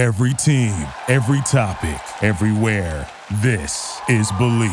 Every team, every topic, everywhere. This is Believe.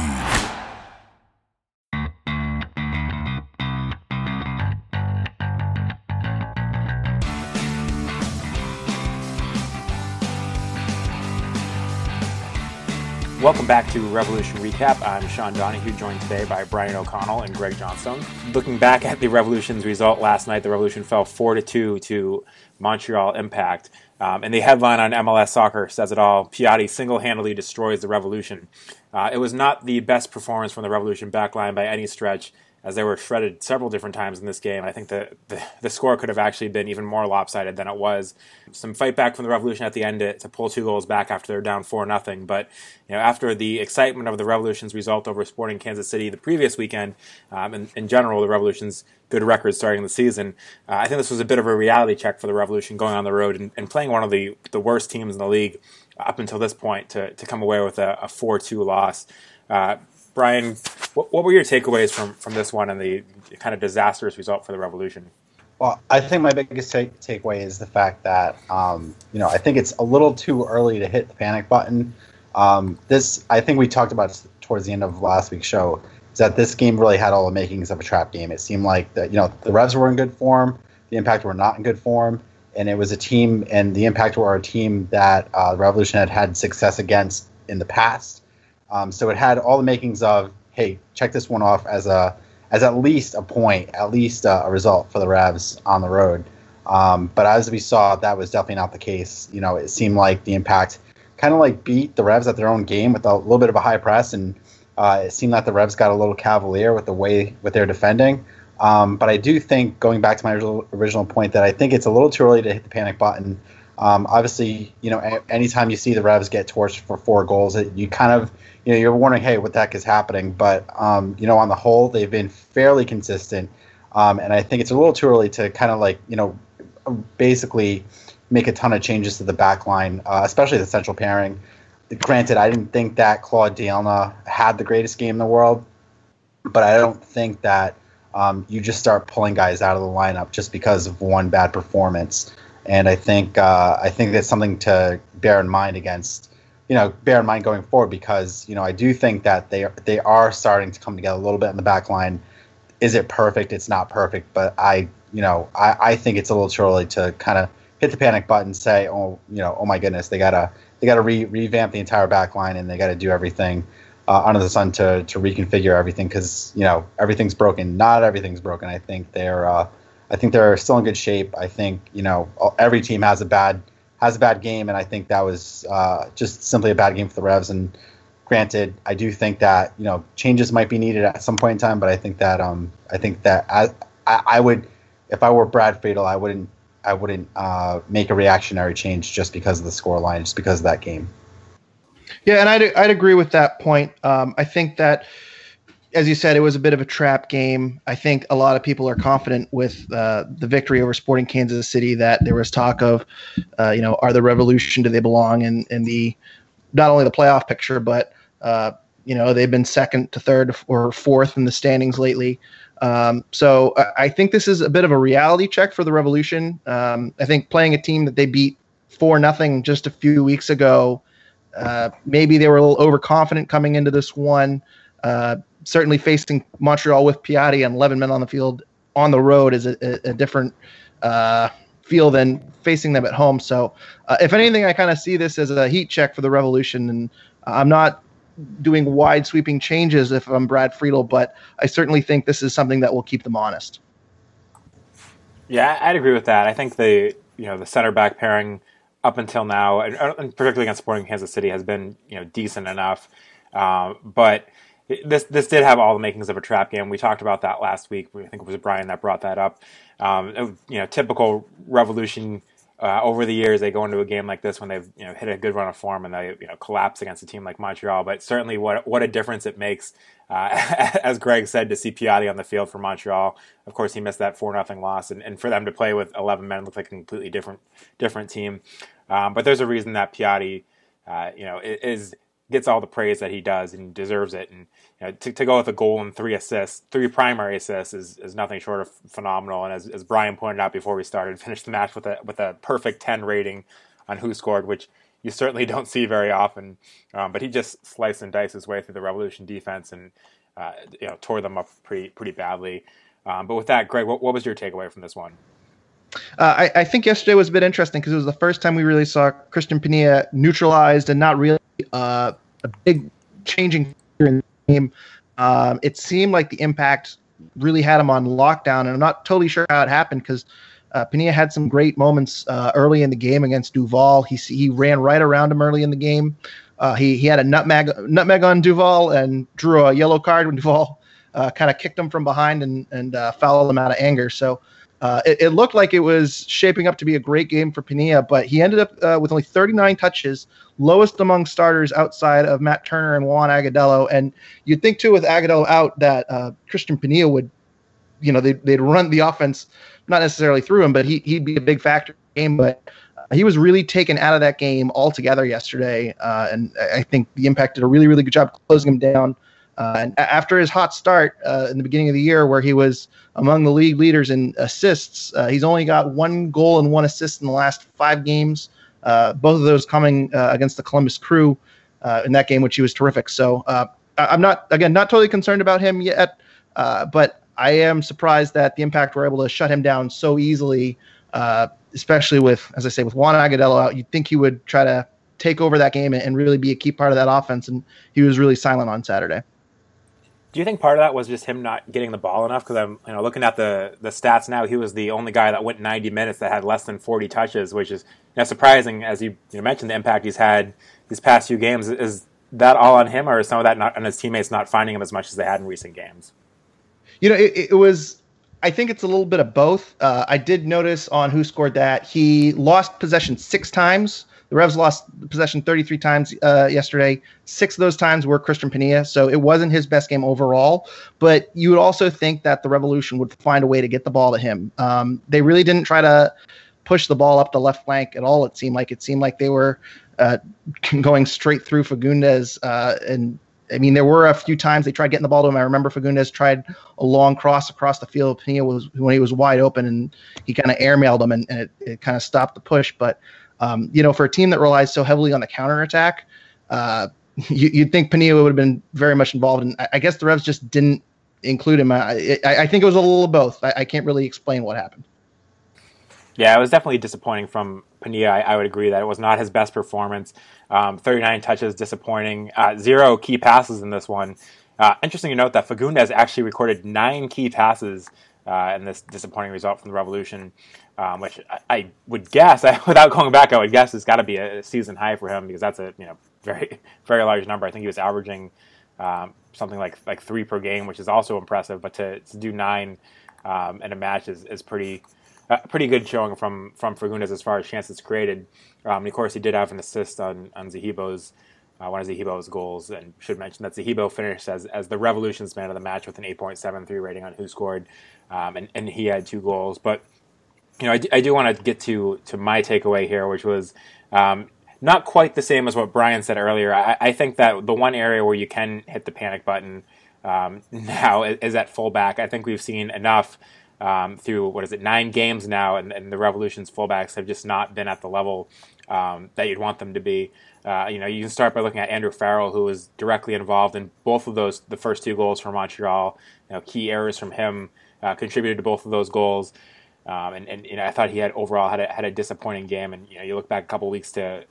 Welcome back to Revolution Recap. I'm Sean Donahue, joined today by Brian O'Connell and Greg Johnstone. Looking back at the Revolution's result last night, the Revolution fell 4 to 2 to Montreal Impact. Um, and the headline on MLS Soccer says it all Piatti single handedly destroys the Revolution. Uh, it was not the best performance from the Revolution backline by any stretch as they were shredded several different times in this game. I think the, the, the, score could have actually been even more lopsided than it was. Some fight back from the Revolution at the end to, to pull two goals back after they're down four nothing. But you know, after the excitement of the Revolution's result over Sporting Kansas City the previous weekend, um, and in general the Revolution's good record starting the season, uh, I think this was a bit of a reality check for the Revolution going on the road and, and playing one of the the worst teams in the league up until this point to to come away with a four two loss. Uh, Brian, what, what were your takeaways from, from this one and the kind of disastrous result for the Revolution? Well, I think my biggest take, takeaway is the fact that um, you know I think it's a little too early to hit the panic button. Um, this I think we talked about towards the end of last week's show is that this game really had all the makings of a trap game. It seemed like that you know the Revs were in good form, the Impact were not in good form, and it was a team and the Impact were a team that uh, Revolution had had success against in the past. Um, so it had all the makings of, hey, check this one off as a as at least a point, at least a, a result for the Revs on the road. Um, but as we saw, that was definitely not the case. You know, it seemed like the Impact kind of like beat the Revs at their own game with a little bit of a high press, and uh, it seemed like the Revs got a little cavalier with the way with their defending. Um, but I do think, going back to my original, original point, that I think it's a little too early to hit the panic button. Um, obviously, you know, a- anytime you see the Revs get torched for four goals, it, you kind of you know, you're wondering, hey, what the heck is happening? But um, you know, on the whole, they've been fairly consistent, um, and I think it's a little too early to kind of like you know, basically make a ton of changes to the back line, uh, especially the central pairing. Granted, I didn't think that Claude Dielna had the greatest game in the world, but I don't think that um, you just start pulling guys out of the lineup just because of one bad performance. And I think uh, I think that's something to bear in mind against you know bear in mind going forward because you know I do think that they they are starting to come together a little bit in the back line. Is it perfect? It's not perfect, but I you know I, I think it's a little too early to kind of hit the panic button, and say oh you know oh my goodness they gotta they gotta re- revamp the entire back line and they gotta do everything uh, under the sun to to reconfigure everything because you know everything's broken. Not everything's broken. I think they're uh, I think they're still in good shape. I think you know every team has a bad has a bad game, and I think that was uh, just simply a bad game for the Revs. And granted, I do think that you know changes might be needed at some point in time, but I think that um, I think that I, I, I would, if I were Brad Friedel, I wouldn't I wouldn't uh, make a reactionary change just because of the score line, just because of that game. Yeah, and I'd I'd agree with that point. Um, I think that as you said, it was a bit of a trap game. I think a lot of people are confident with uh, the victory over Sporting Kansas City that there was talk of, uh, you know, are the Revolution do they belong in in the not only the playoff picture, but uh, you know they've been second to third or fourth in the standings lately. Um, so I think this is a bit of a reality check for the Revolution. Um, I think playing a team that they beat four nothing just a few weeks ago, uh, maybe they were a little overconfident coming into this one. Uh, certainly facing Montreal with Piatti and 11 men on the field on the road is a, a, a different uh, feel than facing them at home. So, uh, if anything, I kind of see this as a heat check for the Revolution, and I'm not doing wide sweeping changes if I'm Brad Friedel, but I certainly think this is something that will keep them honest. Yeah, I'd agree with that. I think the you know the center back pairing up until now, and, particularly against Sporting Kansas City, has been you know decent enough, uh, but this this did have all the makings of a trap game. We talked about that last week. I think it was Brian that brought that up. Um, you know, typical revolution. Uh, over the years, they go into a game like this when they've you know hit a good run of form and they you know collapse against a team like Montreal. But certainly, what what a difference it makes, uh, as Greg said, to see Piatti on the field for Montreal. Of course, he missed that four nothing loss, and, and for them to play with eleven men looked like a completely different different team. Um, but there's a reason that Piatti, uh, you know, is gets all the praise that he does and deserves it. And you know, to, to go with a goal and three assists, three primary assists is, is nothing short of phenomenal. And as, as Brian pointed out before we started, finished the match with a with a perfect ten rating on WhoScored, which you certainly don't see very often. Um, but he just sliced and diced his way through the Revolution defense and uh, you know tore them up pretty pretty badly. Um, but with that, Greg, what, what was your takeaway from this one? Uh, I, I, think yesterday was a bit interesting because it was the first time we really saw Christian Penilla neutralized and not really uh, a big changing in the game. Um, it seemed like the impact really had him on lockdown, and I'm not totally sure how it happened because uh, had some great moments uh, early in the game against Duvall. He he ran right around him early in the game. Uh, he he had a nutmeg nutmeg on Duvall and drew a yellow card when Duvall uh, kind of kicked him from behind and and uh, fouled him out of anger. So. Uh, it, it, looked like it was shaping up to be a great game for Penilla, but he ended up with only 39 touches, lowest among starters outside of Matt Turner and Juan Agudelo. And you'd think too, with Agudelo out, that Christian Penilla would, you know, they'd, they'd run the offense not necessarily through him, but he he'd be a big factor in the game. But uh, he was really taken out of that game altogether yesterday, uh, and I think the impact did a really really good job closing him down. Uh, and after his hot start uh, in the beginning of the year, where he was among the league leaders in assists, uh, he's only got one goal and one assist in the last five games. Uh, both of those coming against the Columbus Crew in that game, which he was terrific. So I'm not again not totally concerned about him yet, but I am surprised that the Impact were able to shut him down so easily, uh, especially with, as I say, with Juan Agudelo out. You'd think he would try to take over that game and really be a key part of that offense, and he was really silent on Saturday. Do you think part of that was just him not getting the ball enough? Because I'm, you know, looking at the the stats now, he was the only guy that went 90 minutes that had less than 40 touches, which is you know, surprising. As you, you mentioned, the impact he's had these past few games is that all on him, or is some of that not on his teammates not finding him as much as they had in recent games? You know, it, it was. I think it's a little bit of both. Uh, I did notice on WhoScored that he lost possession six times. The Revs lost possession 33 times uh, yesterday. Six of those times were Christian Penilla, so it wasn't his best game overall. But you would also think that the Revolution would find a way to get the ball to him. Um, they really didn't try to push the ball up the left flank at all. It seemed like it seemed like they were uh, going straight through Fagundez uh, and I mean, there were a few times they tried getting the ball to him. I remember Fagundez tried a long cross across the field. Penilla was when he was wide open, and he kind of airmailed him, and, and it, it kind of stopped the push. But um, you know, for a team that relies so heavily on the counterattack, uh, you, would think Penilla would have been very much involved. And I, I guess the Revs just didn't include him. I, I, I think it was a little of both. I, I can't really explain what happened. Yeah, it was definitely disappointing from Penilla. I, would agree that it was not his best performance. Um, 39 touches, disappointing. Uh, zero key passes in this one. Uh, interesting to note that Fagundez actually recorded nine key passes uh, in this disappointing result from the Revolution, um, which I, I, would guess, without going back, I would guess it's got to be a season high for him because that's a you know very very large number. I think he was averaging um, something like like three per game, which is also impressive. But to, to do nine um, in a match is, is pretty a pretty good showing from from Fagundez as far as chances created. Um, and of course, he did have an assist on on Zahibo's uh, one of Zahibo's goals, and should mention that Zahibo finished as as the Revolution's man of the match with an 8.73 rating on WhoScored, um, and and he had two goals. But you know, I I do want to get to to my takeaway here, which was. Um, not quite the same as what Brian said earlier. I, I, think that the one area where you can hit the panic button um, now is, is at fullback. I think we've seen enough um, through what is it nine games now, and, and, the Revolution's fullbacks have just not been at the level um, that you'd want them to be. Uh, you know, you can start by looking at Andrew Farrell, who was directly involved in both of those, the first two goals for Montreal. You know, key errors from him uh, contributed to both of those goals. Um, and, and you know, I thought he had overall had a, had a disappointing game. And you know, you look back a couple weeks to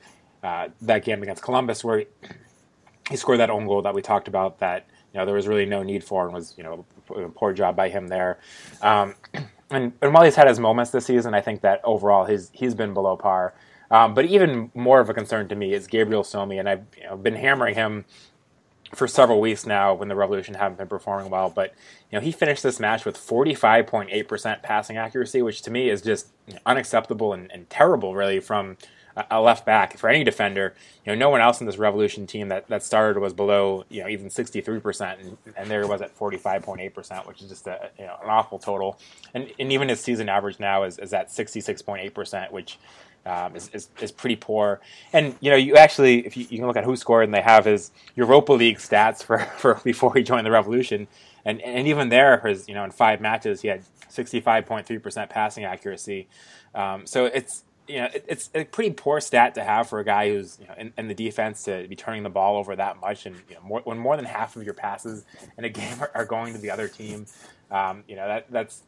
uh, that game against Columbus, where he, he scored that own goal that we talked about. That you know there was really no need for, and was you know a poor job by him there. Um, and, and while he's had his moments this season, I think that overall he's he's been below par. Um, but even more of a concern to me is Gabriel Somi, and I've you know, been hammering him for several weeks now when the Revolution haven't been performing well. But you know, he finished this match with 45.8% passing accuracy, which to me is just unacceptable and, and terrible, really, from a left back for any defender. You know, no one else in this Revolution team that, that started was below you know even 63 percent, and, and there was at 45.8 percent, which is just a you know an awful total. And and even his season average now is is at 66.8 percent, which um, is, is, is pretty poor. And you know, you actually, if you, you, can look at WhoScored, and they have his Europa League stats for, for before he joined the Revolution, and and even there, his you know in five matches he had 65.3 percent passing accuracy. Um, so it's you know, it, it's a pretty poor stat to have for a guy who's you know in, in, the defense to be turning the ball over that much, and you know, more, when more than half of your passes in a game are, are going to the other team, um, you know that that's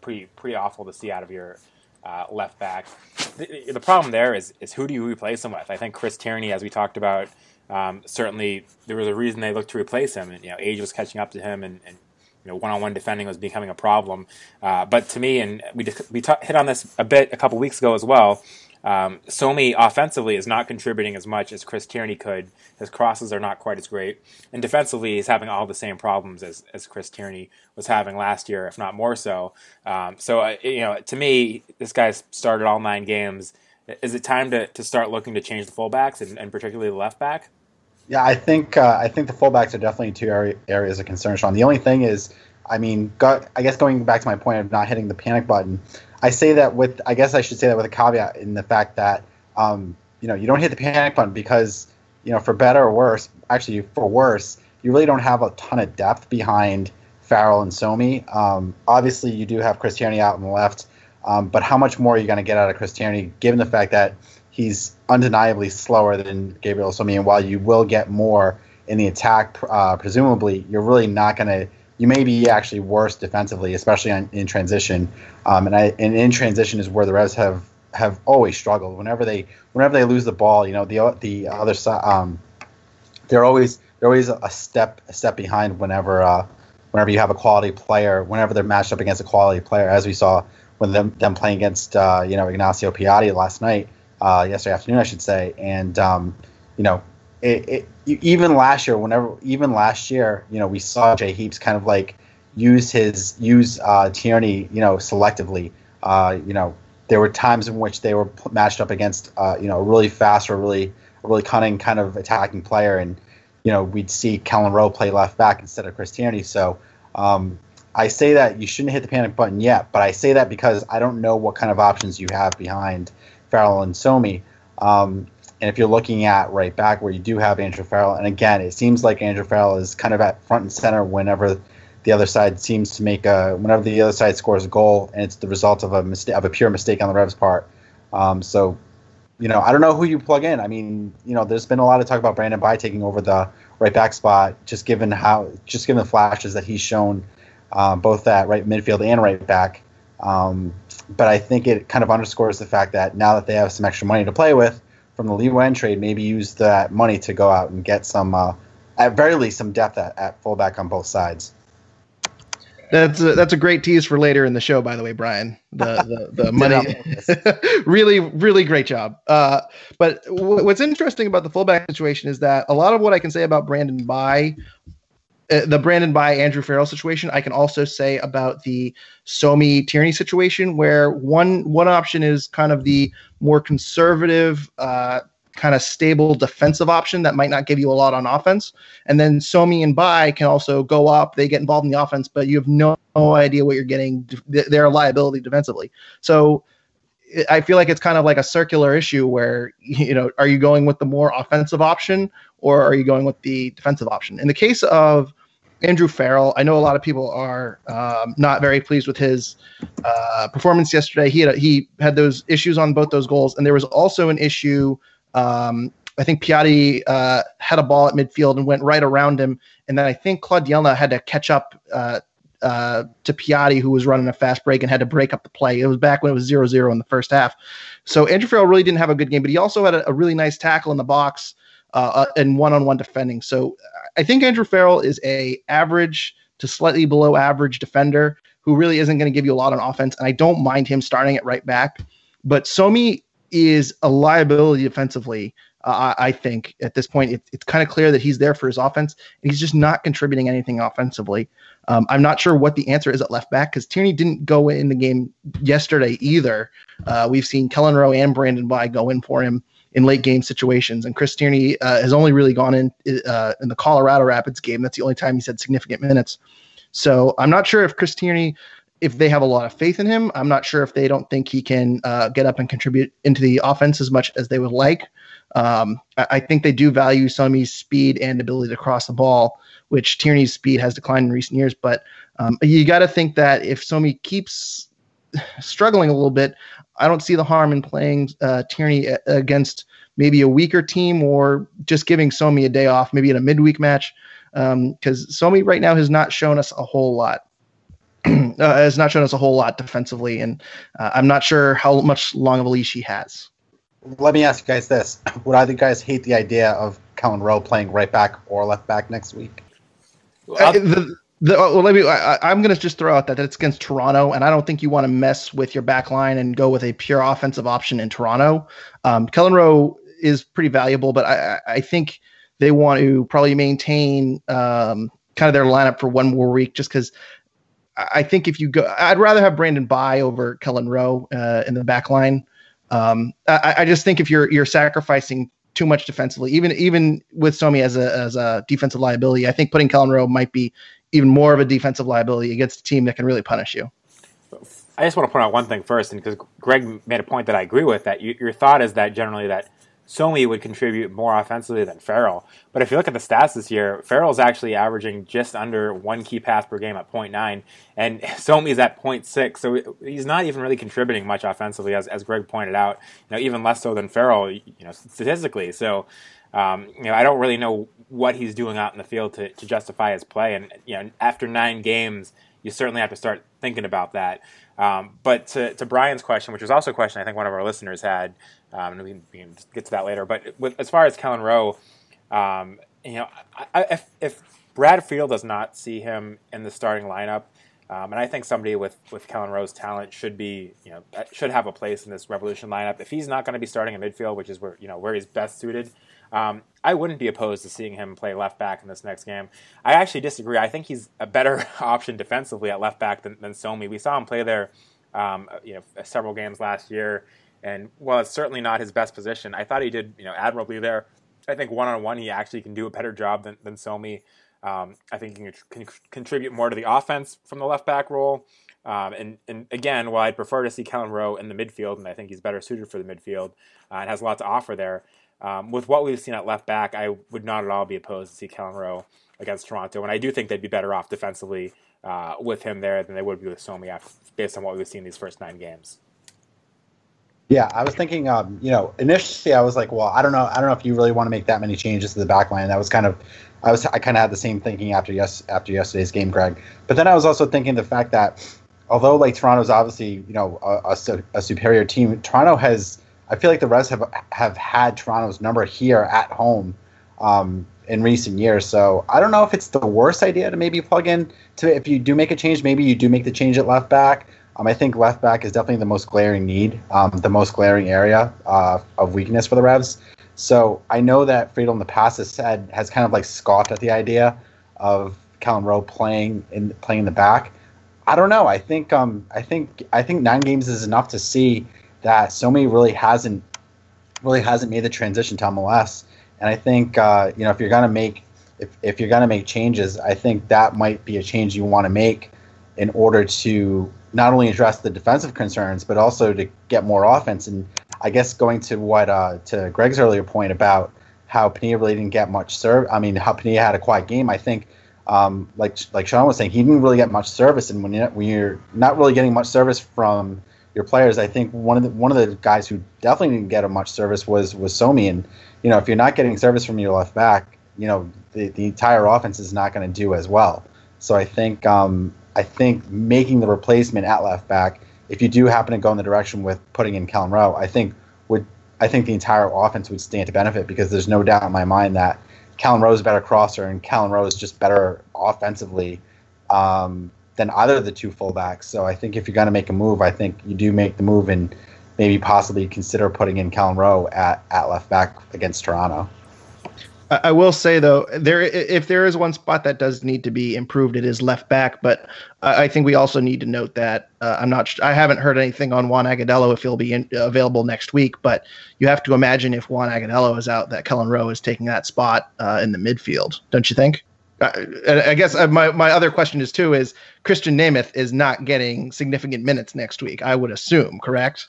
pretty pretty awful to see out of your uh, left back. The, the, problem there is is who do you replace him with? I think Chris Tierney, as we talked about, um, certainly there was a reason they looked to replace him, and you know age was catching up to him, and, and you know one-on-one defending was becoming a problem. Uh, but to me, and we we t- hit on this a bit a couple weeks ago as well. Um, Somi offensively is not contributing as much as Chris Tierney could. His crosses are not quite as great, and defensively he's having all the same problems as, as Chris Tierney was having last year, if not more so. Um, so uh, you know, to me, this guy's started all nine games. Is it time to, to start looking to change the fullbacks and, and particularly the left back? Yeah, I think uh, I think the fullbacks are definitely two area, areas of concern, Sean. The only thing is, I mean, I guess going back to my point of not hitting the panic button, I say that with I guess I should say that with a caveat in the fact that um, you know you don't hit the panic button because you know for better or worse, actually for worse, you really don't have a ton of depth behind Farrell and Somi. Um, obviously, you do have Chris Tierney out on the left, um, but how much more are you going to get out of Chris Tierney given the fact that he's undeniably slower than Gabriel Somi, and while you will get more in the attack, uh, presumably you're really not going to. You may be actually worse defensively, especially on, in transition. Um, and I and in transition is where the Revs have have always struggled. Whenever they whenever they lose the ball, you know the the other side. Um, they're always they're always a step a step behind whenever uh, whenever you have a quality player. Whenever they're matched up against a quality player, as we saw when them them playing against uh, you know Ignacio Piatti last night uh, yesterday afternoon, I should say. And um, you know, it, it, even last year, whenever even last year, you know, we saw Jay Heaps kind of like use his use uh, Tierney, you know, selectively. Uh, you know, there were times in which they were matched up against, uh, you know, a really fast or really a really cunning kind of attacking player, and you know, we'd see Kelyn Rowe play left back instead of Chris Tierney. So. Um, I say that you shouldn't hit the panic button yet, but I say that because I don't know what kind of options you have behind Farrell and Somi. Um, and if you're looking at right back where you do have Andrew Farrell, and again, it seems like Andrew Farrell is kind of at front and center whenever the other side seems to make a whenever the other side scores a goal, and it's the result of a mistake of a pure mistake on the Revs' part. Um, so, you know, I don't know who you plug in. I mean, you know, there's been a lot of talk about Brandon By taking over the right back spot, just given how, just given the flashes that he's shown, um, both at right midfield and right back. Um, but I think it kind of underscores the fact that now that they have some extra money to play with from the Nguyen trade, maybe use that money to go out and get some, uh, at very least, some depth at, at fullback on both sides. That's a, that's a great tease for later in the show, by the way, Brian. The the, the money, really really great job. Uh, but w- what's interesting about the fullback situation is that a lot of what I can say about Brandon Bye uh, the Brandon Bye Andrew Farrell situation, I can also say about the Somi Tierney situation, where one one option is kind of the more conservative, uh, kind of stable defensive option that might not give you a lot on offense, and then Somi and Bye can also go up. They get involved in the offense, but you have no, no idea what you're getting. They're a liability defensively. So I feel like it's kind of like a circular issue where you know, are you going with the more offensive option or are you going with the defensive option? In the case of Andrew Farrell, I know a lot of people are um, not very pleased with his uh, performance yesterday. He had a, he had those issues on both those goals, and there was also an issue. Um, I think Piatti uh, had a ball at midfield and went right around him, and then I think Claude Dielna had to catch up uh, uh, to Piatti, who was running a fast break and had to break up the play. It was back when it was 0-0 in the first half. So Andrew Farrell really didn't have a good game, but he also had a, a really nice tackle in the box uh, and one-on-one defending. So I think Andrew Farrell is a average to slightly below average defender who really isn't going to give you a lot on offense, and I don't mind him starting at right back. But Somi is a liability defensively. Uh, I think at this point it, it's kind of clear that he's there for his offense, and he's just not contributing anything offensively. Um, I'm not sure what the answer is at left back because Tierney didn't go in the game yesterday either. Uh, we've seen Kelyn Rowe and Brandon Bye go in for him in late game situations. And Chris Tierney uh, has only really gone in uh, in the Colorado Rapids game. That's the only time he's had significant minutes. So I'm not sure if Chris Tierney, if they have a lot of faith in him, I'm not sure if they don't think he can uh, get up and contribute into the offense as much as they would like. Um, I, think they do value Somi's speed and ability to cross the ball, which Tierney's speed has declined in recent years. But um, you got to think that if Somi keeps struggling a little bit, I don't see the harm in playing uh, Tierney against maybe a weaker team or just giving Somi a day off, maybe in a midweek match, because um, Somi right now has not shown us a whole lot. uh, has not shown us a whole lot defensively, and uh, I'm not sure how much long of a leash he has. Let me ask you guys this: Would either guys hate the idea of Kelyn Rowe playing right back or left back next week? Uh, the, the, uh, well, let me. I, am going to just throw out that it's against Toronto, and I don't think you want to mess with your back line and go with a pure offensive option in Toronto. Um, Kelyn Rowe is pretty valuable, but I, I think they want to probably maintain um, kind of their lineup for one more week, just because I think if you go, I'd rather have Brandon Bye over Kelyn Rowe uh, in the back line. Um, I, I, just think if you're you're sacrificing too much defensively, even even with Somi as a as a defensive liability, I think putting Kelyn Rowe might be even more of a defensive liability against a team that can really punish you. I just want to point out one thing first, and because Greg made a point that I agree with, that you, your thought is that generally that Somi would contribute more offensively than Farrell. But if you look at the stats this year, Farrell's actually averaging just under one key pass per game at 0.9, and Somi's at 0.6. So he's not even really contributing much offensively, as, as Greg pointed out. You know, even less so than Farrell, you know, statistically. So, um, you know, I don't really know what he's doing out in the field to, to justify his play. And you know, after nine games, you certainly have to start thinking about that. Um, but to, to Brian's question, which was also a question I think one of our listeners had, um, and we can, we can, get to that later. But with, as far as Kelyn Rowe, um, you know, I, if, if Brad Friedel does not see him in the starting lineup, um, and I think somebody with with Kelyn Rowe's talent should be, you know, should have a place in this Revolution lineup. If he's not going to be starting in midfield, which is where you know where he's best suited, um, I wouldn't be opposed to seeing him play left back in this next game. I actually disagree. I think he's a better option defensively at left back than, than Somi. We saw him play there, um, you know, several games last year. And while it's certainly not his best position, I thought he did you know admirably there. I think one on one he actually can do a better job than, than Somi. Um, I think he can, can, contribute more to the offense from the left back role. Um, and, and again, while I'd prefer to see Kelyn Rowe in the midfield, and I think he's better suited for the midfield uh, and has a lot to offer there, um, with what we've seen at left back, I would not at all be opposed to see Kelyn Rowe against Toronto. And I do think they'd be better off defensively uh, with him there than they would be with Somi based on what we've seen these first nine games. Yeah, I was thinking, um, you know, initially I was like, well, I don't know, I don't know if you really want to make that many changes to the back line. That was kind of, I was, I kind of had the same thinking after yes, after yesterday's game, Greg. But then I was also thinking the fact that, although like Toronto's obviously, you know, a, a, a superior team, Toronto has, I feel like the Revs have have had Toronto's number here at home um, in recent years. So I don't know if it's the worst idea to maybe plug in to if you do make a change, maybe you do make the change at left back. Um, I think left back is definitely the most glaring need, um, the most glaring area uh, of weakness for the Revs. So I know that Friedel in the past has said has kind of like scoffed at the idea of Kelyn Rowe playing in playing in the back. I don't know. I think um, I think I think nine games is enough to see that Somi really hasn't really hasn't made the transition to MLS. And I think uh, you know if you're gonna make if, if you're gonna make changes, I think that might be a change you want to make in order to not only address the defensive concerns, but also to get more offense. And I guess going to what uh, to Greg's earlier point about how Penilla really didn't get much serve. I mean, how Penilla had a quiet game. I think, um, like like Sean was saying, he didn't really get much service. And when you're, when you're not really getting much service from your players, I think one of the one of the guys who definitely didn't get much service was was Somi. And you know, if you're not getting service from your left back, you know, the, the entire offense is not going to do as well. So I think um, I think making the replacement at left back, if you do happen to go in the direction with putting in Kelyn Rowe, I think would I think the entire offense would stand to benefit because there's no doubt in my mind that Is a better crosser and Rowe is just better offensively um, than either of the two fullbacks. So I think if you're going to make a move, I think you do make the move and maybe possibly consider putting in Kelyn Rowe at, at left back against Toronto. I will say though, there if there is one spot that does need to be improved, it is left back. But I think we also need to note that uh, I'm not. I haven't heard anything on Juan Agudelo if he'll be in, available next week. But you have to imagine if Juan Agudelo is out, that Kelyn Rowe is taking that spot uh, in the midfield. Don't you think? I guess uh, my my other question is too is Christian Nemeth is not getting significant minutes next week. I would assume, correct?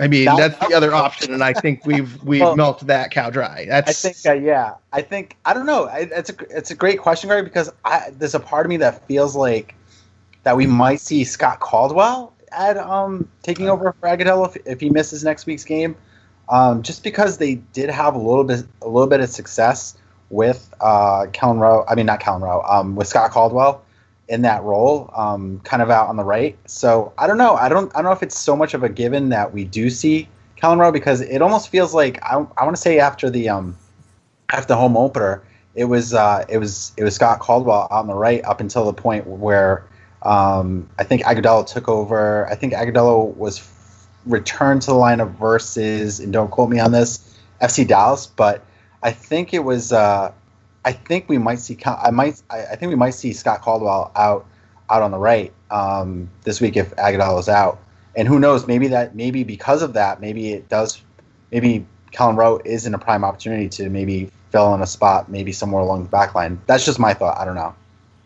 I mean, that, that's the other option, and I think we've we've well, milked that cow dry. That's. I think, uh, yeah, I think I don't know. It's a it's a great question, Gary, because I, there's a part of me that feels like that we might see Scott Caldwell at um, taking over for Agudelo if, if he misses next week's game, um, just because they did have a little bit a little bit of success with uh, Kelyn Rowe. I mean, not Kelyn Rowe. Um, with Scott Caldwell in that role, um, kind of out on the right. So I don't know. I don't. I don't know if it's so much of a given that we do see Kelyn Rowe because it almost feels like I, I want to say after the um, after the home opener, it was uh, it was it was Scott Caldwell on the right up until the point where um, I think Agudelo took over. I think Agudelo was returned to the line of versus, and don't quote me on this, FC Dallas, but I think it was. Uh, I think we might see. I might. I, think we might see Scott Caldwell out out on the right um, this week if Agudelo is out. And who knows? Maybe that. Maybe because of that, maybe it does. Maybe Kelyn Rowe is in a prime opportunity to maybe fill in a spot, maybe somewhere along the back line. That's just my thought. I don't know.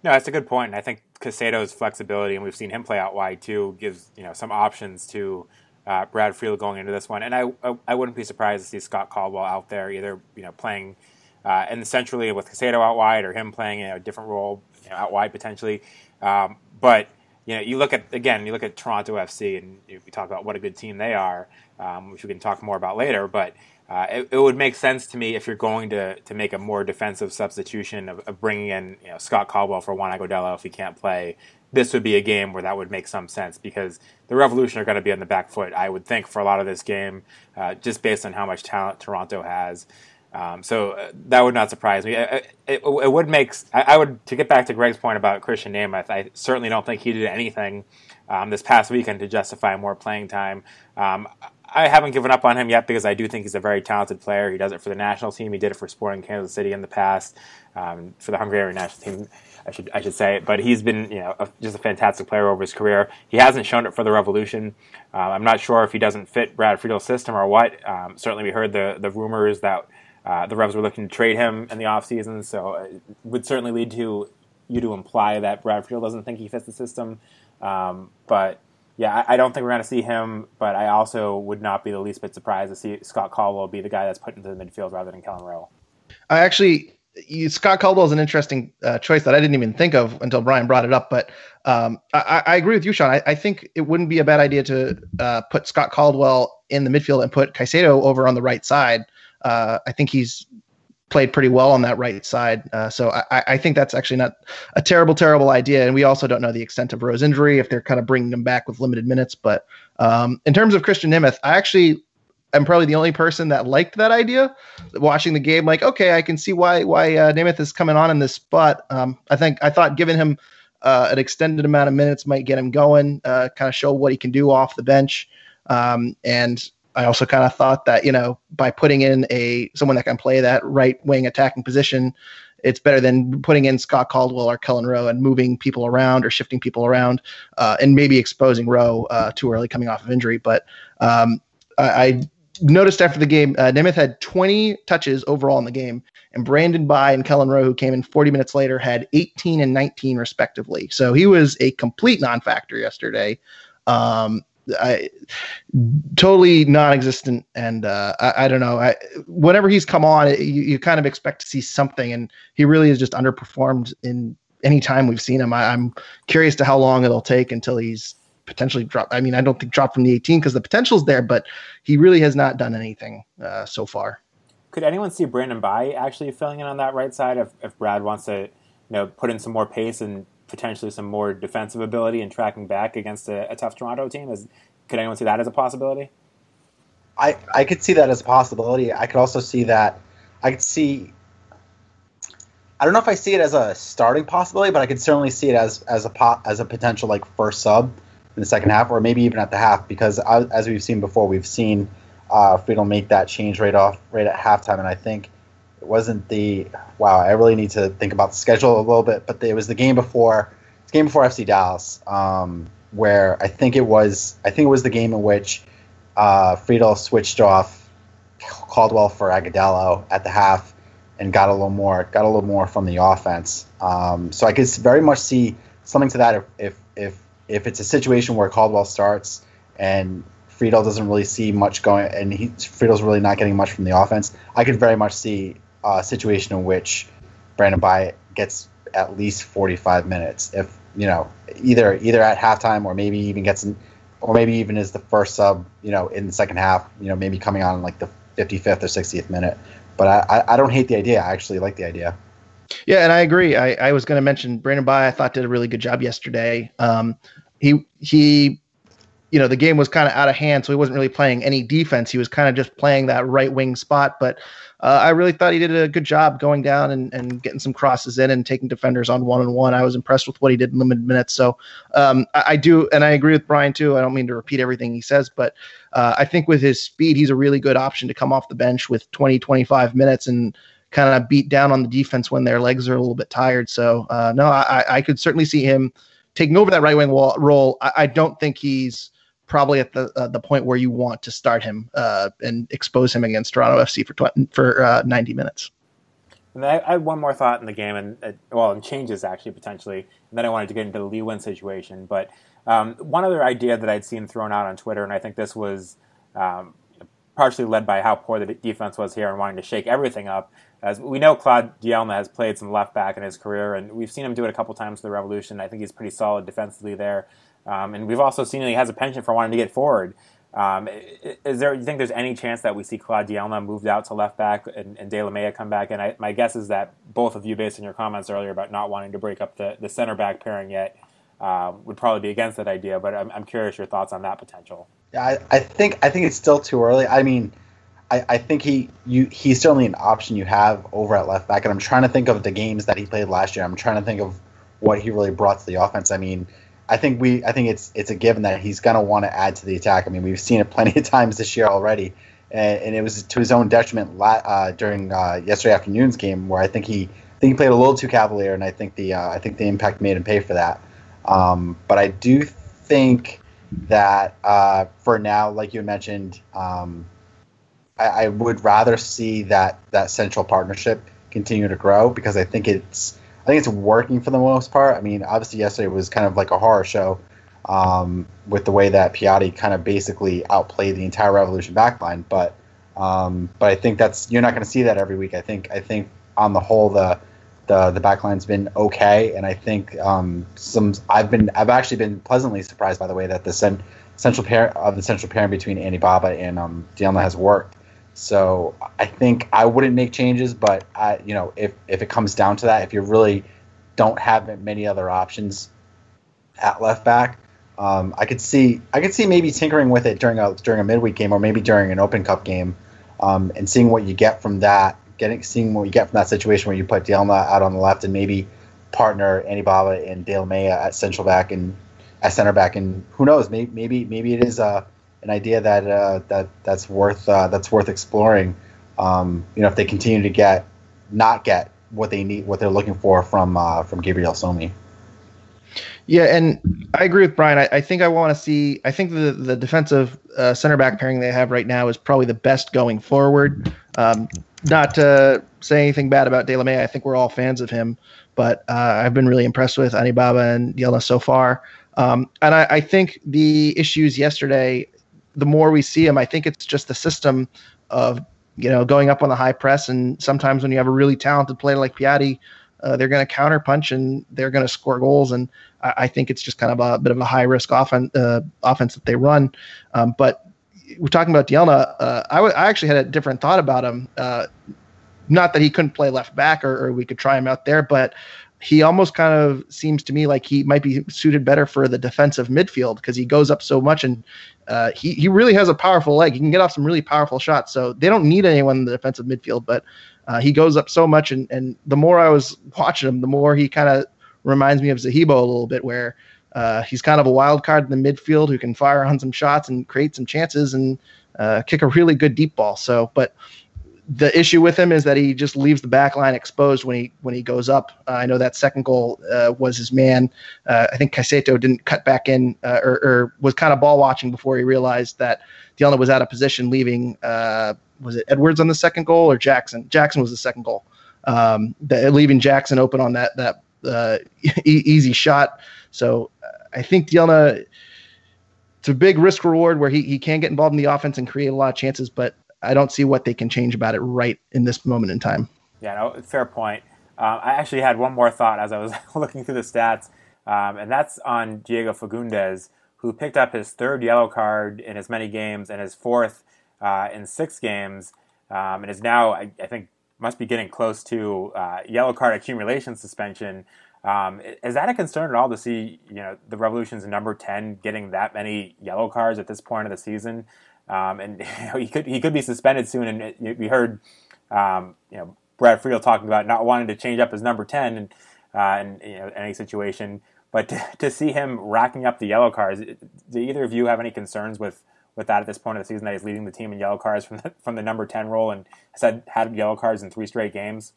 No, that's a good point. I think Caicedo's flexibility, and we've seen him play out wide too, gives you know some options to uh, Brad Friedel going into this one. And I, I wouldn't be surprised to see Scott Caldwell out there either you know playing uh, in centrally with Caicedo out wide or him playing you know, a different role you know, out wide potentially. Um, but you know, you look at again, you look at Toronto FC, and we talk about what a good team they are, um, which we can talk more about later. But uh, it, it, would make sense to me if you're going to, to make a more defensive substitution of, of bringing in you know, Scott Caldwell for Juan Agudelo if he can't play. This would be a game where that would make some sense because the Revolution are going to be on the back foot, I would think, for a lot of this game, uh, just based on how much talent Toronto has. Um, so uh, that would not surprise me. It, it, it would make I, I, would to get back to Greg's point about Christian Nemeth. I certainly don't think he did anything um, this past weekend to justify more playing time. Um, I haven't given up on him yet because I do think he's a very talented player. He does it for the national team. He did it for Sporting Kansas City in the past, um, for the Hungarian national team. I should I should say, but he's been you know a, just a fantastic player over his career. He hasn't shown it for the Revolution. Uh, I'm not sure if he doesn't fit Brad Friedel's system or what. Um, certainly, we heard the the rumors that uh, the Revs were looking to trade him in the offseason, so it would certainly lead to you to imply that Brad Friedel doesn't think he fits the system. Um, but yeah, I, I, don't think we're going to see him, but I also would not be the least bit surprised to see Scott Caldwell be the guy that's put into the midfield rather than Kelyn Rowe. I actually, you, Scott Caldwell is an interesting uh, choice that I didn't even think of until Brian brought it up. But um, I, I, agree with you, Sean. I, I, think it wouldn't be a bad idea to uh, put Scott Caldwell in the midfield and put Caicedo over on the right side. Uh, I think he's played pretty well on that right side. Uh, so I, I, think that's actually not a terrible, terrible idea. And we also don't know the extent of Rowe's injury if they're kind of bringing him back with limited minutes. But um, in terms of Christian Nemeth, I actually am probably the only person that liked that idea. Watching the game, like, okay, I can see why why uh, Nemeth is coming on in this spot. Um, I think I thought giving him uh, an extended amount of minutes might get him going, uh, kind of show what he can do off the bench. Um, and I also kind of thought that you know by putting in a someone that can play that right wing attacking position, it's better than putting in Scott Caldwell or Kelyn Rowe and moving people around or shifting people around uh, and maybe exposing Rowe uh, too early coming off of injury. But um, I, I, noticed after the game, uh, Nemeth had 20 touches overall in the game, and Brandon Bye and Kelyn Rowe, who came in 40 minutes later, had 18 and 19 respectively. So he was a complete non-factor yesterday. Um, I totally non-existent, and uh, I, I, don't know. I, whenever he's come on, you, you, kind of expect to see something, and he really has just underperformed in any time we've seen him. I, am curious to how long it'll take until he's potentially dropped. I mean, I don't think dropped from the 18 because the potential's there, but he really has not done anything uh, so far. Could anyone see Brandon Bye actually filling in on that right side if, if Brad wants to, you know, put in some more pace and potentially some more defensive ability and tracking back against a, a tough Toronto team? Is could anyone see that as a possibility? I I could see that as a possibility. I could also see that. I could see. I don't know if I see it as a starting possibility, but I could certainly see it as as a pot, as a potential like first sub in the second half, or maybe even at the half, because as we've seen before, we've seen uh, Friedel make that change right off right at halftime, and I think it wasn't the wow. I really need to think about the schedule a little bit, but it was the game before. The game before FC Dallas, um, where I think it was. I think it was the game in which uh, Friedel switched off Caldwell for Agudelo at the half and got a little more got a little more from the offense. Um, so I could very much see something to that if, if if if it's a situation where Caldwell starts and Friedel doesn't really see much going, and he, Friedel's really not getting much from the offense. I could very much see uh, situation in which Brandon Bye gets at least 45 minutes. If you know, either either at halftime or maybe even gets or maybe even is the first sub, you know, in the second half, you know, maybe coming on like the 55th or 60th minute. But I, I, don't hate the idea. I actually like the idea. Yeah, and I agree. I, I was going to mention Brandon Bye. I thought did a really good job yesterday. Um, he he, you know, the game was kind of out of hand, so he wasn't really playing any defense. He was kind of just playing that right wing spot. But uh, I really thought he did a good job going down and, and getting some crosses in and taking defenders on one on one. I was impressed with what he did in limited minutes. So um, I, I, do, and I agree with Brian too. I don't mean to repeat everything he says, but uh, I think with his speed, he's a really good option to come off the bench with 20, 25 minutes and kind of beat down on the defense when their legs are a little bit tired. So uh, no, I, I could certainly see him taking over that right wing role. I, I, don't think he's probably at the uh, the point where you want to start him uh, and expose him against Toronto FC for for uh, 90 minutes. And I, I, had one more thought in the game, and uh, well, and changes actually potentially. And then I wanted to get into the Lee Nguyen situation. But um, one other idea that I'd seen thrown out on Twitter, and I think this was um, partially led by how poor the defense was here and wanting to shake everything up, as we know, Claude Dielna has played some left back in his career, and we've seen him do it a couple times for the Revolution. I think he's pretty solid defensively there, um, and we've also seen he has a penchant for wanting to get forward. Um, is there? You think there's any chance that we see Claude Dielna moved out to left back and, and Delamea come back? And I, my guess is that both of you, based on your comments earlier about not wanting to break up the, the center back pairing yet, uh, would probably be against that idea. But I'm, I'm curious your thoughts on that potential. Yeah, I, I think I think it's still too early. I mean I, I think he you he's certainly an option you have over at left back, and I'm trying to think of the games that he played last year. I'm trying to think of what he really brought to the offense. I mean, I think we I think it's it's a given that he's going to want to add to the attack. I mean, we've seen it plenty of times this year already, and, and it was to his own detriment uh, during uh, yesterday afternoon's game where I think he I think he played a little too cavalier, and I think the uh, I think the impact made him pay for that. Um, but I do think that uh, for now, like you mentioned. Um, I, I would rather see that that central partnership continue to grow because I think it's I think it's working for the most part. I mean, obviously yesterday was kind of like a horror show um, with the way that Piatti kind of basically outplayed the entire Revolution backline. But um, but I think that's you're not going to see that every week. I think I think on the whole the the the backline's been okay, and I think um, some I've been I've actually been pleasantly surprised by the way that the cent, central pair of the central pairing between Anibaba and um, has worked. So I think I wouldn't make changes, but I, you know, if if it comes down to that, if you really don't have many other options at left back, um, I could see I could see maybe tinkering with it during a during a midweek game or maybe during an Open Cup game, um, and seeing what you get from that, getting seeing what you get from that situation where you put Dielna out on the left and maybe partner Anibaba and Delamea at central back and at center back, and who knows, maybe maybe maybe it is a an idea that uh, that that's worth uh, that's worth exploring. Um, you know, if they continue to get not get what they need, what they're looking for from uh, from Gabriel Somi. Yeah, and I agree with Brian. I, I think I want to see. I think the the defensive uh, center back pairing they have right now is probably the best going forward. Um, not to say anything bad about Delamea. I think we're all fans of him, but uh, I've been really impressed with Anibaba and Dielna so far. Um, and I, I, think the issues yesterday the more we see him, I think it's just the system of you know going up on the high press, and sometimes when you have a really talented player like Piatti, uh, they're going to counter punch and they're going to score goals. And I, I, think it's just kind of a bit of a high risk offense uh, offense that they run. Um, but we're talking about Dielna. Uh, I, w- I actually had a different thought about him. Uh, not that he couldn't play left back or, or we could try him out there, but he almost kind of seems to me like he might be suited better for the defensive midfield because he goes up so much and uh, he he really has a powerful leg. He can get off some really powerful shots. So they don't need anyone in the defensive midfield, but uh, he goes up so much. And and the more I was watching him, the more he kind of reminds me of Zahibo a little bit, where uh, he's kind of a wild card in the midfield who can fire on some shots and create some chances and uh, kick a really good deep ball. So, but the issue with him is that he just leaves the back line exposed when he when he goes up. Uh, I know that second goal uh, was his man. Uh, I think Caicedo didn't cut back in uh, or, or, was kind of ball watching before he realized that Dielna was out of position, leaving. Uh, was it Edwards on the second goal or Jackson? Jackson was the second goal, um, leaving Jackson open on that that uh, e- easy shot. So I think Dielna. It's a big risk reward where he, he can get involved in the offense and create a lot of chances, but I don't see what they can change about it right in this moment in time. Yeah, no, fair point. Um, I actually had one more thought as I was looking through the stats, um, and that's on Diego Fagundez, who picked up his third yellow card in as many games and his fourth uh, in six games, um, and is now, I, I, think, must be getting close to uh, yellow card accumulation suspension. Um, is that a concern at all to see, you know, the Revolution's number ten getting that many yellow cards at this point of the season? Um, and you know, he could he could be suspended soon. And we heard, um, you know, Brad Friedel talking about not wanting to change up his number ten and uh, in you know, any situation. But to, to, see him racking up the yellow cards, do either of you have any concerns with, with that at this point of the season that he's leading the team in yellow cards from the, from the number ten role and has had, had yellow cards in three straight games?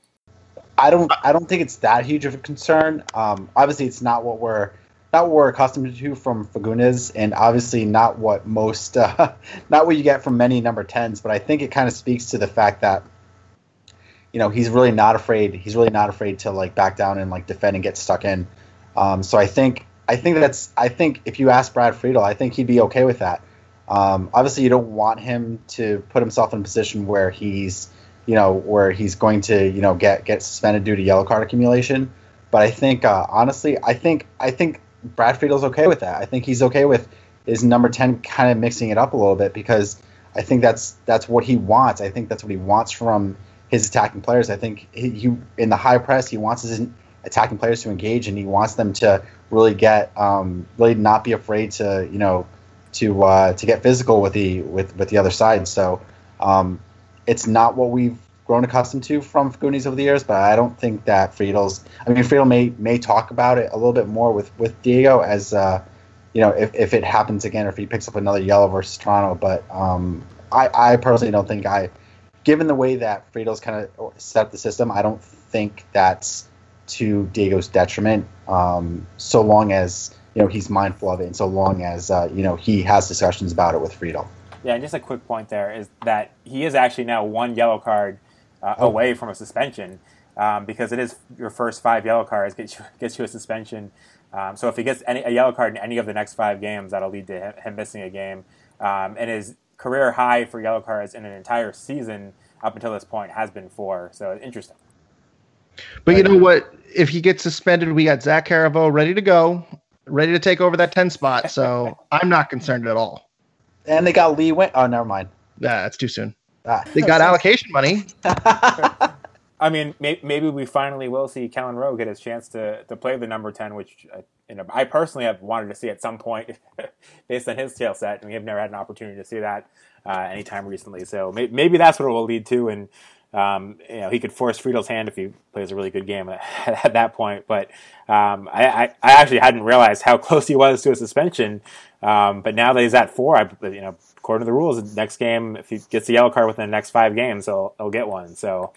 I don't I don't think it's that huge of a concern. Um, obviously, it's not what we're not what we're accustomed to from Fagundez, and obviously not what most uh, not what you get from many number tens. But I think it kind of speaks to the fact that you know he's really not afraid. He's really not afraid to like back down and like defend and get stuck in. Um, so I think I think that's I think if you ask Brad Friedel, I think he'd be okay with that. Um, obviously, you don't want him to put himself in a position where he's you know where he's going to you know get get suspended due to yellow card accumulation. But I think uh, honestly, I think I think Brad Friedel's okay with that. I think he's okay with his number ten kind of mixing it up a little bit because I think that's that's what he wants. I think that's what he wants from his attacking players. I think he, he in the high press he wants his attacking players to engage and he wants them to really get um, really not be afraid to you know to uh, to get physical with the with with the other side. So um, it's not what we've grown accustomed to from Goonies over the years, but I don't think that Friedel's. I mean, Friedel may may talk about it a little bit more with with Diego as uh, you know if, if it happens again or if he picks up another yellow versus Toronto. But um, I I personally don't think I given the way that Friedel's kind of set up the system, I don't think that's to Diego's detriment. Um, so long as you know he's mindful of it, and so long as uh, you know he has discussions about it with Friedel. Yeah, and just a quick point there is that he is actually now one yellow card uh, oh. away from a suspension um, because it is your first five yellow cards gets you, gets you a suspension. Um, so if he gets any, a yellow card in any of the next five games, that'll lead to him, him missing a game. Um, and his career high for yellow cards in an entire season up until this point has been four. So interesting. But you know what? If he gets suspended, we got Zach Herivaux ready to go, ready to take over that 10 spot. So I'm not concerned at all. And they got Lee Nguyen. Oh, never mind. Yeah, that's too soon. Ah. They got allocation money. I mean, may, maybe we finally will see Kelyn Rowe get his chance to, to play the number 10, which uh, you know, I personally have wanted to see at some point based on his skill set, and we have never had an opportunity to see that uh, anytime recently. So may, maybe that's what it will lead to, and um, you know, he could force Friedel's hand if he plays a really good game at, at that point. But um, I, I, I, actually hadn't realized how close he was to a suspension. Um, but now that he's at four, I, you know, according to the rules, next game, if he gets a yellow card within the next five games, he'll, he'll get one. So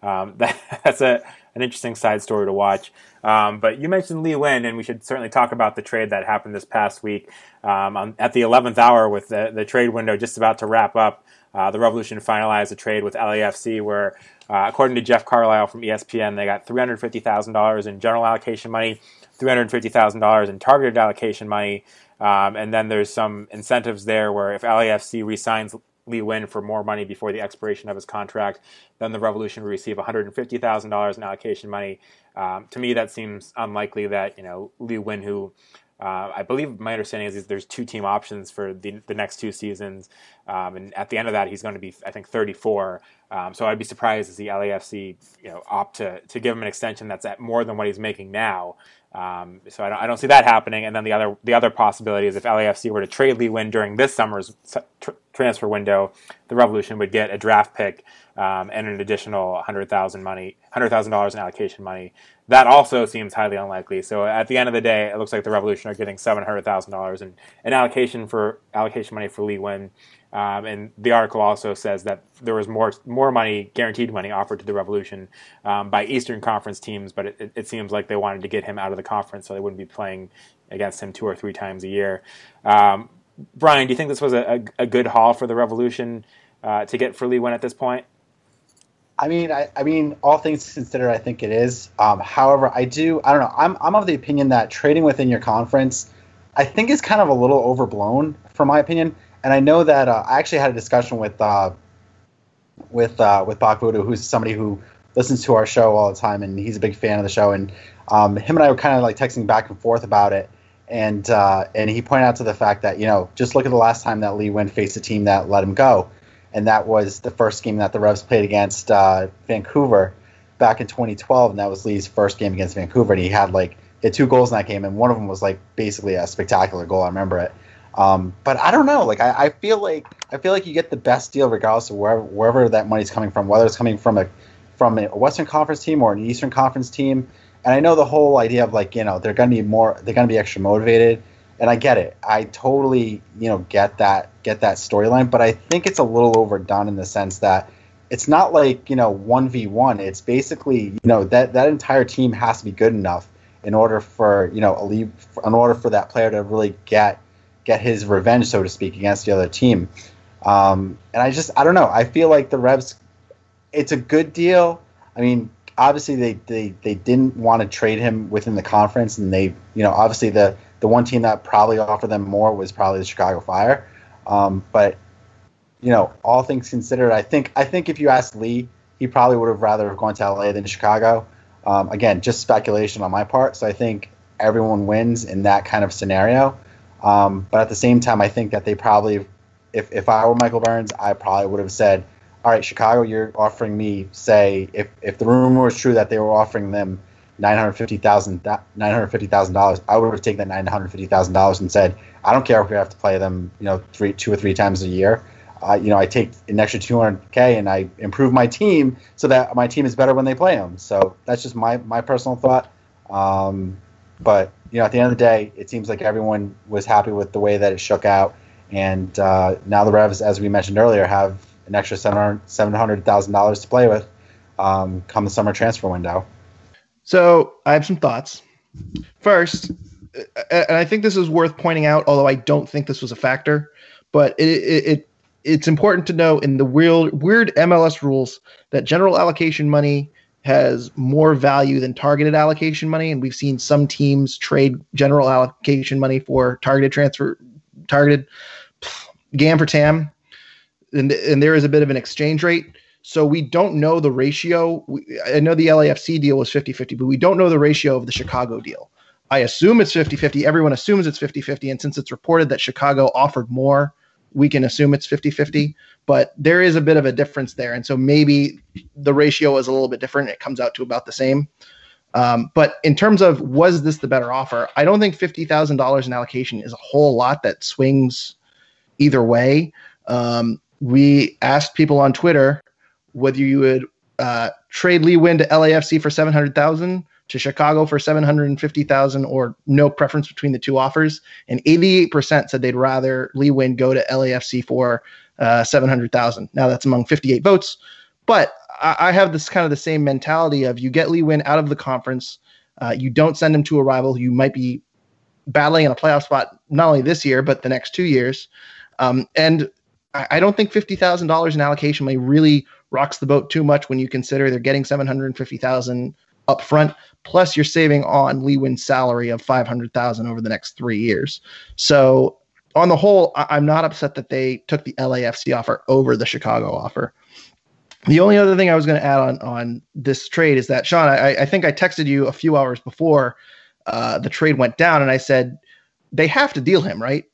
um, that, that's a, an interesting side story to watch. Um, but you mentioned Lee Nguyen, and we should certainly talk about the trade that happened this past week. Um, on, at the 11th hour, with the, the trade window just about to wrap up, uh, the Revolution finalized a trade with LAFC where, uh, according to Jeff Carlisle from ESPN, they got $350,000 in general allocation money, $350,000 in targeted allocation money, um, and then there's some incentives there where if LAFC resigns Lee Nguyen for more money before the expiration of his contract, then the Revolution will receive $150,000 in allocation money. Um, to me, that seems unlikely that you know Lee Nguyen, who uh, I believe my understanding is there's two team options for the, the next two seasons, um, and at the end of that, he's going to be I think 34. Um, so I'd be surprised to see LAFC you know opt to to give him an extension that's at more than what he's making now. Um, so I don't, I don't, see that happening. And then the other the other possibility is if LAFC were to trade Lee Nguyen during this summer's tr- transfer window, the Revolution would get a draft pick um, and an additional hundred thousand money, hundred thousand dollars in allocation money. That also seems highly unlikely. So at the end of the day, it looks like the Revolution are getting seven hundred thousand dollars in an allocation for allocation money for Lee Nguyen. Um, and the article also says that there was more more money, guaranteed money, offered to the Revolution um, by Eastern Conference teams, but it, it, seems like they wanted to get him out of the conference so they wouldn't be playing against him two or three times a year. Um, Brian, do you think this was a, a, a good haul for the Revolution uh, to get for Lee Nguyen at this point? I mean, I, I, mean, all things considered, I think it is. Um, however, I do. I don't know. I'm I'm of the opinion that trading within your conference, I think, is kind of a little overblown, from my opinion and I know that uh, I actually had a discussion with uh, with uh, with Bach Voodoo, who's somebody who listens to our show all the time, and he's a big fan of the show. And um, him and I were kind of like texting back and forth about it. and uh, and he pointed out to the fact that you know just look at the last time that Lee Nguyen faced a team that let him go, and that was the first game that the Revs played against uh, Vancouver back in 2012, and that was Lee's first game against Vancouver, and he had like had two goals in that game, and one of them was like basically a spectacular goal. I remember it. Um, but I don't know. Like I, I, feel like I feel like you get the best deal regardless of wherever wherever that money's coming from, whether it's coming from a from a Western Conference team or an Eastern Conference team. And I know the whole idea of like you know they're going to be more they're to be extra motivated, and I get it. I totally you know get that get that storyline, but I think it's a little overdone in the sense that it's not like you know one v one. It's basically you know that that entire team has to be good enough in order for you know a lead, in order for that player to really get get his revenge, so to speak, against the other team. Um, and I just I don't know. I feel like the Revs, it's a good deal. I mean, obviously they, they, they didn't want to trade him within the conference, and they you know obviously the the one team that probably offered them more was probably the Chicago Fire. Um, but you know, all things considered, I think I think if you asked Lee, he probably would have rather have gone to LA than Chicago. Um, again, just speculation on my part. So I think everyone wins in that kind of scenario. Um, but at the same time, I think that they probably, if, if I were Michael Burns, I probably would have said, all right, Chicago, you're offering me, say, if, if the rumor was true that they were offering them $950,000, $950,000, I would have taken that $950,000 and said, I don't care if we have to play them, you know, three, two or three times a year. Uh, you know, I take an extra 200k and I improve my team so that my team is better when they play them. So that's just my my personal thought. Um, but you know, at the end of the day, it seems like everyone was happy with the way that it shook out, and uh, now the Revs, as we mentioned earlier, have an extra seven hundred thousand dollars to play with um, come the summer transfer window. So I have some thoughts. First, and I think this is worth pointing out, although I don't think this was a factor, but it, it, it it's important to know in the weird, weird MLS rules that general allocation money has more value than targeted allocation money, and we've seen some teams trade general allocation money for targeted transfer, targeted GAM for TAM, and and there is a bit of an exchange rate. So we don't know the ratio. We, I know the LAFC deal was 50-50, but we don't know the ratio of the Chicago deal. I assume it's 50-50. Everyone assumes it's 50-50, and since it's reported that Chicago offered more we can assume it's 50 50, but there is a bit of a difference there. And so maybe the ratio is a little bit different. It comes out to about the same. Um, but in terms of was this the better offer, I don't think $50,000 in allocation is a whole lot that swings either way. Um, we asked people on Twitter whether you would uh, trade Lee Nguyen to LAFC for 700,000 to Chicago for 750,000 or no preference between the two offers. And 88% said they'd rather Lee Nguyen go to LAFC for uh, 700,000. Now that's among 58 votes. But I, I, have this kind of the same mentality of you get Lee Nguyen out of the conference, uh, you don't send him to a rival who might be battling in a playoff spot not only this year but the next two years. Um, and I, I don't think fifty thousand dollars in allocation money really rocks the boat too much when you consider they're getting seven hundred fifty thousand up front plus you're saving on Lee Nguyen's salary of 500,000 over the next 3 years. So on the whole, I- am not upset that they took the LAFC offer over the Chicago offer. The only other thing I was going to add on on this trade is that Sean, I, I think I texted you a few hours before uh, the trade went down, and I said they have to deal him, right?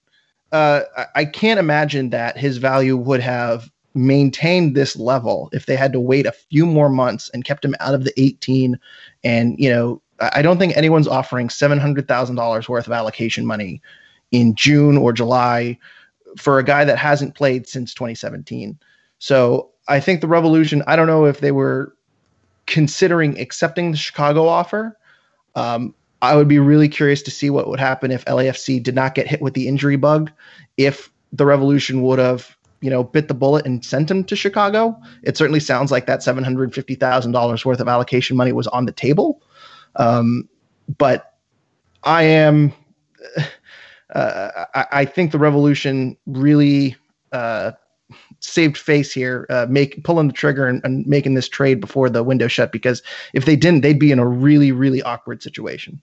Uh, I, I can't imagine that his value would have maintained this level if they had to wait a few more months and kept him out of the 18 and you know i don't think anyone's offering $700000 worth of allocation money in june or july for a guy that hasn't played since 2017 so i think the revolution i don't know if they were considering accepting the chicago offer um, i would be really curious to see what would happen if lafc did not get hit with the injury bug if the revolution would have you know, bit the bullet and sent him to Chicago. It certainly sounds like that seven hundred fifty thousand dollars worth of allocation money was on the table. Um, but I am, uh, I, I, think the Revolution really uh, saved face here, uh, make pulling the trigger and, and, making this trade before the window shut. Because if they didn't, they'd be in a really, really awkward situation.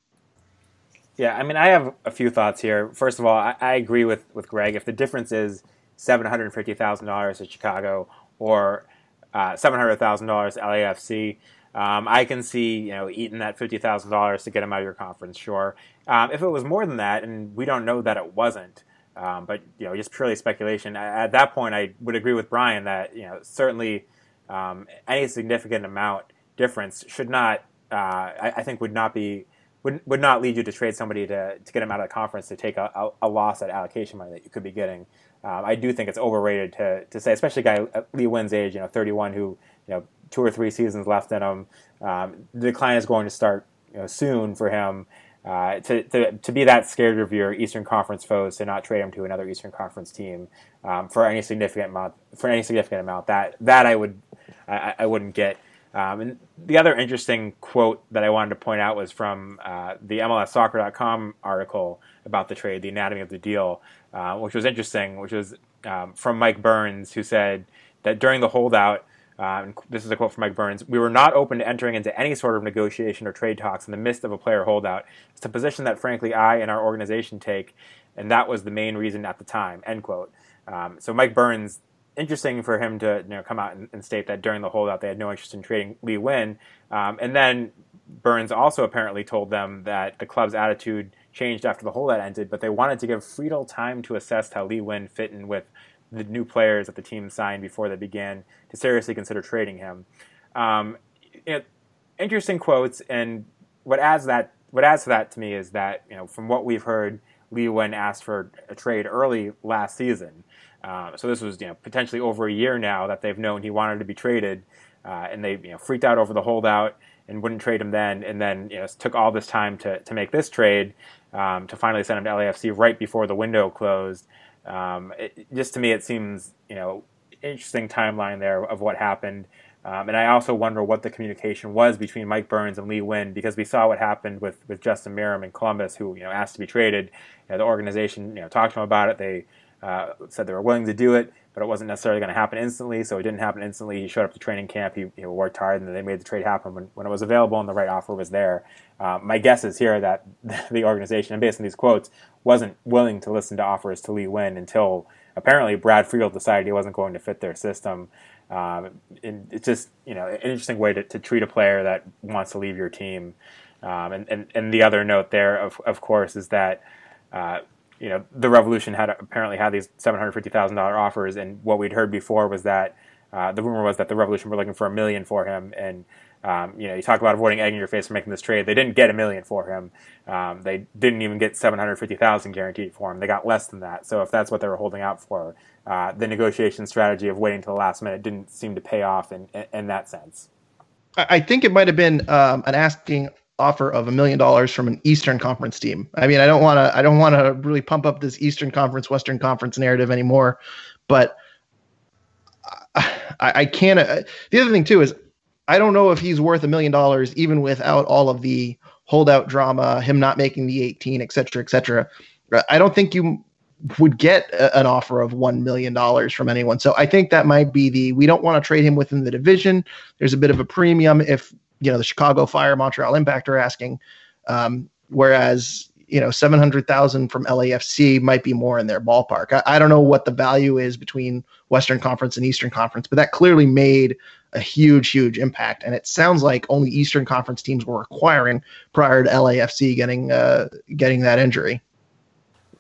Yeah, I mean, I have a few thoughts here. First of all, I, I agree with with Greg. If the difference is seven hundred fifty thousand dollars to Chicago or uh, seven hundred thousand dollars LAFC. Um, I can see you know eating that fifty thousand dollars to get him out of your conference. Sure, um, if it was more than that, and we don't know that it wasn't, um, but you know just purely speculation. At that point, I would agree with Brian that you know certainly um, any significant amount difference should not. Uh, I, I, think would not be would, would not lead you to trade somebody to, to get him out of the conference to take a, a, a loss at allocation money that you could be getting. Um, I do think it's overrated to, to say, especially a guy at Lee Nguyen's age, you know, 31, who you know two or three seasons left in him. Um, the decline is going to start you know, soon for him. Uh, to, to, to be that scared of your Eastern Conference foes, to not trade him to another Eastern Conference team um, for any significant amount, for any significant amount, that that I would I, I wouldn't get. Um, and the other interesting quote that I wanted to point out was from uh, the MLSsoccer.com article about the trade, the anatomy of the deal, uh, which was interesting, which was um, from Mike Burns, who said that during the holdout, uh, this is a quote from Mike Burns. We were not open to entering into any sort of negotiation or trade talks in the midst of a player holdout. It's a position that, frankly, I and our organization take, and that was the main reason at the time. End quote. Um, so Mike Burns, interesting for him to you know, come out and, and, state that during the holdout they had no interest in trading Lee Nguyen, um, and then Burns also apparently told them that the club's attitude changed after the holdout ended, but they wanted to give Friedel time to assess how Lee Nguyen fit in with the new players that the team signed before they began to seriously consider trading him. Um, interesting quotes, and what adds that what adds to that to me is that you know from what we've heard, Lee Nguyen asked for a trade early last season. Uh, so this was you know potentially over a year now that they've known he wanted to be traded, uh, and they you know freaked out over the holdout and wouldn't trade him then, and then you know took all this time to to make this trade um, to finally send him to LAFC right before the window closed. Um, it, just to me, it seems you know interesting timeline there of what happened. Um, and I also wonder what the communication was between Mike Burns and Lee Nguyen because we saw what happened with, with Justin Meram in Columbus, who you know asked to be traded. You know, the organization you know talked to him about it. They uh, said they were willing to do it, but it wasn't necessarily going to happen instantly. So it didn't happen instantly. He showed up to training camp. He, he worked hard, and they made the trade happen when, when it was available and the right offer was there. Uh, my guess is here that the organization, and based on these quotes, wasn't willing to listen to offers to Lee Nguyen until apparently Brad Friedel decided he wasn't going to fit their system. Um, and it's just you know an interesting way to, to, treat a player that wants to leave your team. Um, and, and, and the other note there, of, of course, is that uh, you know the Revolution had apparently had these seven hundred fifty thousand dollar offers, and what we'd heard before was that uh, the rumor was that the Revolution were looking for a million for him, and um, you know, you talk about avoiding egg in your face for making this trade. They didn't get a million for him. Um, they didn't even get seven hundred fifty thousand guaranteed for him. They got less than that. So if that's what they were holding out for, uh, the negotiation strategy of waiting to the last minute didn't seem to pay off in in, in that sense. I think it might have been um, an asking offer of a million dollars from an Eastern Conference team. I mean, I don't want to I don't want to really pump up this Eastern Conference Western Conference narrative anymore, but I, I can't. Uh, the other thing too is I don't know if he's worth a million dollars even without all of the holdout drama, him not making the 18, et cetera, et cetera. I don't think you would get a, an offer of $1 million from anyone. So I think that might be the, we don't want to trade him within the division. There's a bit of a premium if, you know, the Chicago Fire, Montreal Impact are asking. Um, whereas, you know, 700,000 from LAFC might be more in their ballpark. I, I don't know what the value is between Western Conference and Eastern Conference, but that clearly made a huge, huge impact. And it sounds like only Eastern Conference teams were acquiring prior to LAFC getting uh, getting that injury.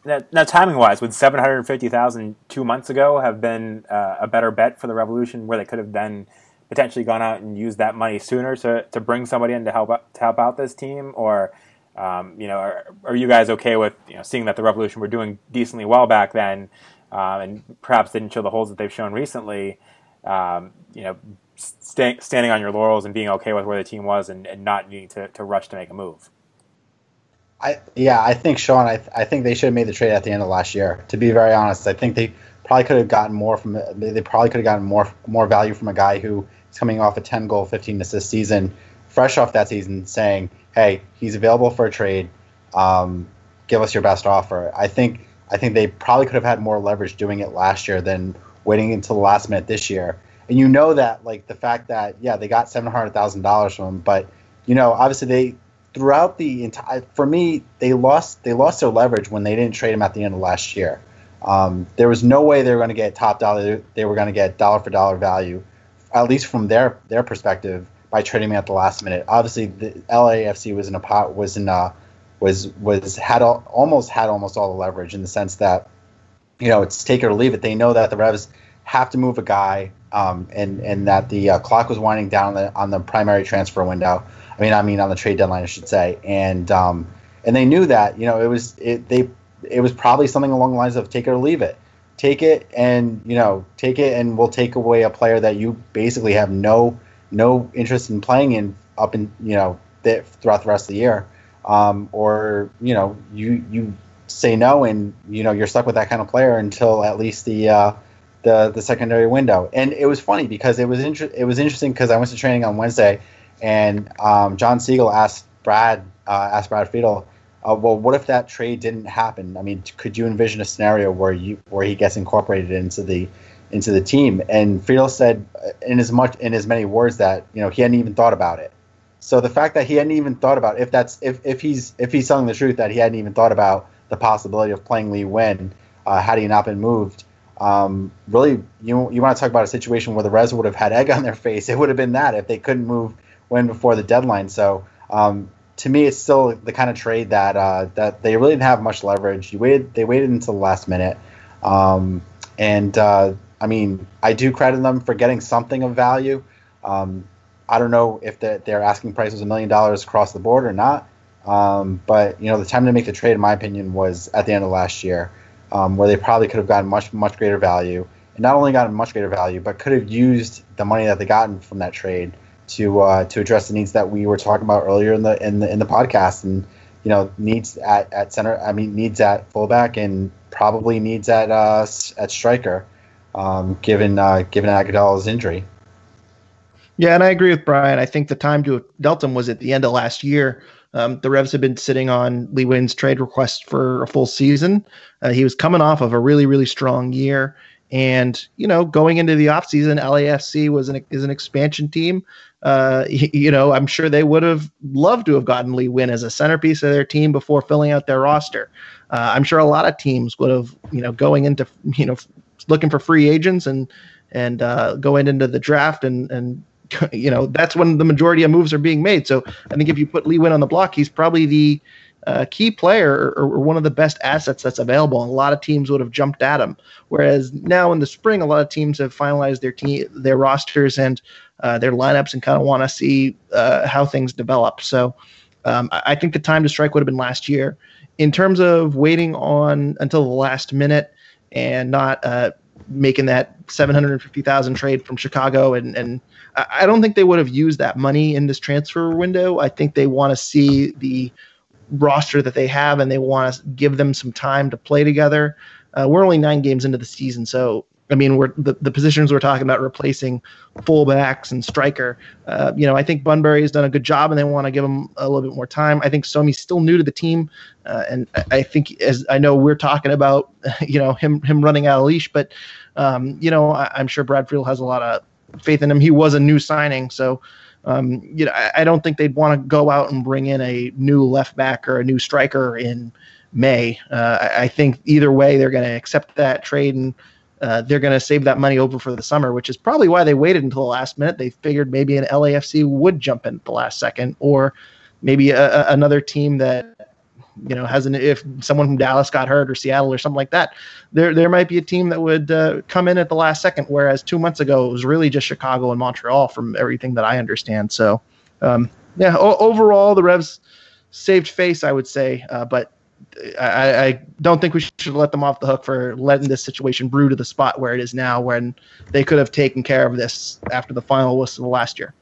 Now, now timing wise, would seven hundred fifty thousand two months ago have been uh, a better bet for the Revolution, where they could have then potentially gone out and used that money sooner to, to bring somebody in to help to help out this team, or um, you know, are, are, you guys okay with you know seeing that the Revolution were doing decently well back then, uh, and perhaps didn't show the holes that they've shown recently? Um, you know, st- standing on your laurels and being okay with where the team was and, and not needing to, to rush to make a move. I yeah, I think Sean. I, I think they should have made the trade at the end of last year. To be very honest, I think they probably could have gotten more from. They probably could have gotten more more value from a guy who coming off a 10 goal, 15 assist season, fresh off that season, saying, "Hey, he's available for a trade. Um, give us your best offer." I think I think they probably could have had more leverage doing it last year than waiting until the last minute this year and you know that like the fact that yeah they got seven hundred thousand dollars from him, but you know obviously they throughout the entire for me they lost they lost their leverage when they didn't trade him at the end of last year. Um, there was no way they were going to get top dollar. They were going to get dollar for dollar value, at least from their their perspective, by trading me at the last minute. Obviously, the LAFC was in a pot was in a was was had all, almost had almost all the leverage in the sense that you know it's take it or leave it. They know that the Revs have to move a guy, um, and and that the uh, clock was winding down on the, on the primary transfer window. I mean, I mean on the trade deadline, I should say, and um, and they knew that you know it was it they it was probably something along the lines of take it or leave it. Take it and you know take it and we'll take away a player that you basically have no no interest in playing in up in you know th- throughout the rest of the year, um, or you know you you say no and you know you're stuck with that kind of player until at least the uh, the the secondary window. And it was funny because it was inter- it was interesting because I went to training on Wednesday, and um, John Siegel asked Brad uh, asked Brad Friedel. Uh, well, what if that trade didn't happen? I mean, could you envision a scenario where you where he gets incorporated into the into the team. And Friedel said uh, in as much in as many words that you know he hadn't even thought about it. So the fact that he hadn't even thought about if that's if, if he's if he's telling the truth that he hadn't even thought about the possibility of playing Lee Nguyen uh, had he not been moved. Um, really, you you want to talk about a situation where the Revs would have had egg on their face? It would have been that if they couldn't move Nguyen before the deadline. So um, to me, it's still the kind of trade that uh, that they really didn't have much leverage. You waited, they waited until the last minute, um, and uh, I mean, I do credit them for getting something of value. Um, I don't know if the, their asking price was a million dollars across the board or not. Um, but you know, the time to make the trade, in my opinion, was at the end of last year, um, where they probably could have gotten much, much greater value, and not only gotten much greater value, but could have used the money that they gotten from that trade to uh, to address the needs that we were talking about earlier in the in the in the podcast, and you know, needs at, at center. I mean, needs at fullback, and probably needs at uh, at striker um, given uh, given Agudelo's injury. Yeah, and I agree with Brian. I think the time to him was at the end of last year. Um, the Revs had been sitting on Lee Nguyen's trade request for a full season. Uh, he was coming off of a really, really strong year. And, you know, going into the offseason, LAFC was an, is an expansion team. Uh, you know, I'm sure they would have loved to have gotten Lee Nguyen as a centerpiece of their team before filling out their roster. Uh, I'm sure a lot of teams would have, you know, going into, you know, looking for free agents and and uh, going into the draft and and you know that's when the majority of moves are being made. So I think if you put Lee Nguyen on the block, he's probably the uh, key player or, or, one of the best assets that's available. And a lot of teams would have jumped at him. Whereas now in the spring, a lot of teams have finalized their team, their rosters and uh, their lineups, and kind of want to see uh, how things develop. So um, I think the time to strike would have been last year. In terms of waiting on until the last minute, and not uh, making that 750,000 trade from Chicago. And, and I don't think they would have used that money in this transfer window. I think they want to see the roster that they have and they want to give them some time to play together. Uh, we're only nine games into the season, so I mean, we're the, the positions we're talking about replacing fullbacks and striker. Uh, you know, I think Bunbury has done a good job, and they want to give him a little bit more time. I think Somi's still new to the team, uh, and I think as I know we're talking about, you know, him him running out of leash, but um, you know, I, am sure Brad Friedel has a lot of faith in him. He was a new signing, so. Um, you know, I, I don't think they'd want to go out and bring in a new left back or a new striker in May. Uh, I, I think either way, they're going to accept that trade and uh, they're going to save that money over for the summer, which is probably why they waited until the last minute. They figured maybe an LAFC would jump in at the last second, or maybe a, a, another team that you know has an if someone from Dallas got hurt or Seattle or something like that. There there might be a team that would uh, come in at the last second, whereas two months ago it was really just Chicago and Montreal, from everything that I understand. So um, yeah, o- overall the Revs saved face, I would say, uh, but I, I, don't think we should let them off the hook for letting this situation brew to the spot where it is now, when they could have taken care of this after the final whistle last year.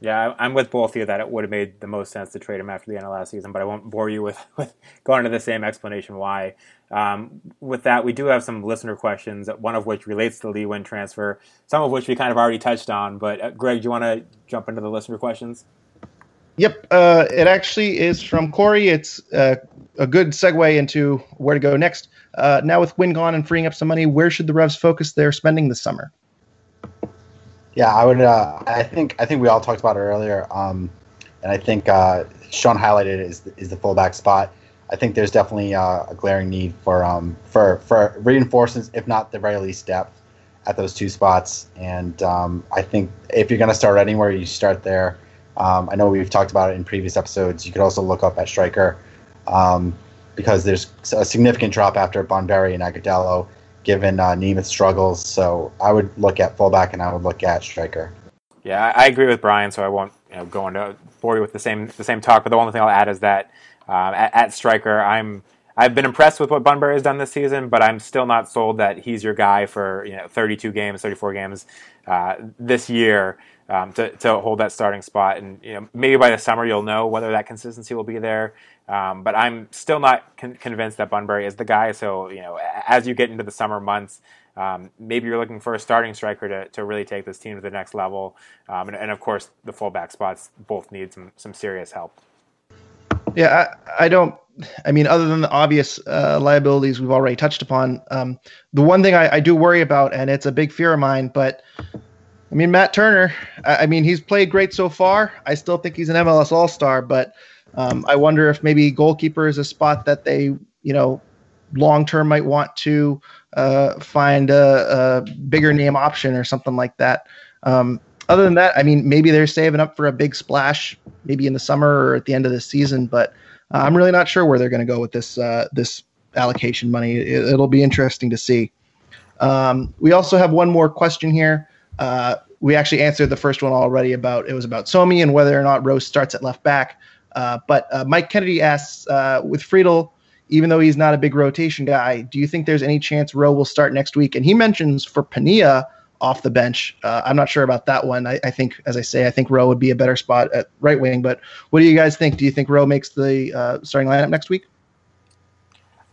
Yeah, I'm with both of you that it would have made the most sense to trade him after the end of last season, but I won't bore you with, with going into the same explanation why. Um, with that, we do have some listener questions, one of which relates to the Lee Nguyen transfer, some of which we kind of already touched on. But uh, Greg, do you want to jump into the listener questions? Yep, uh, it actually is from Corey. It's uh, a good segue into where to go next. Uh, now with Nguyen gone and freeing up some money, where should the Revs focus their spending this summer? Yeah, I would. Uh, I think. I think we all talked about it earlier, um, and I think uh, Sean highlighted is is the fullback spot. I think there's definitely uh, a glaring need for um, for for reinforcements, if not the very least depth at those two spots. And um, I think if you're going to start anywhere, you start there. Um, I know we've talked about it in previous episodes. You could also look up at striker um, because there's a significant drop after Bunbury and Agudelo, given uh, Nemeth's struggles. So I would look at fullback and I would look at striker. Yeah, I agree with Brian, so I won't you know, go into bore you with the same the same talk. But the only thing I'll add is that um, at, at, striker, I'm I've been impressed with what Bunbury has done this season, but I'm still not sold that he's your guy for you know 32 games, 34 games uh, this year um, to to hold that starting spot. And you know maybe by the summer you'll know whether that consistency will be there. Um, but I'm still not con- convinced that Bunbury is the guy. So you know as you get into the summer months. Um, maybe you're looking for a starting striker to, to really take this team to the next level. Um, and, and, of course, the fullback spots both need some, some serious help. Yeah, I, I don't. I mean, other than the obvious uh, liabilities we've already touched upon, um, the one thing I, I, do worry about, and it's a big fear of mine, but I mean, Matt Turner, I, mean, he's played great so far. I still think he's an MLS All Star, but um, I wonder if maybe goalkeeper is a spot that they, you know, long term might want to uh, find a, a, bigger name option or something like that. Um, other than that, I mean, maybe they're saving up for a big splash, maybe in the summer or at the end of the season. But uh, I'm really not sure where they're going to go with this uh, this allocation money. It, will be interesting to see. Um, we also have one more question here. Uh, we actually answered the first one already about it was about Somi and whether or not Rose starts at left back. Uh, but uh, Mike Kennedy asks, uh, with Friedel, even though he's not a big rotation guy, do you think there's any chance Rowe will start next week? And he mentions for Penilla off the bench. Uh, I'm not sure about that one. I, I, think, as I say, I think Rowe would be a better spot at right wing. But what do you guys think? Do you think Rowe makes the uh, starting lineup next week?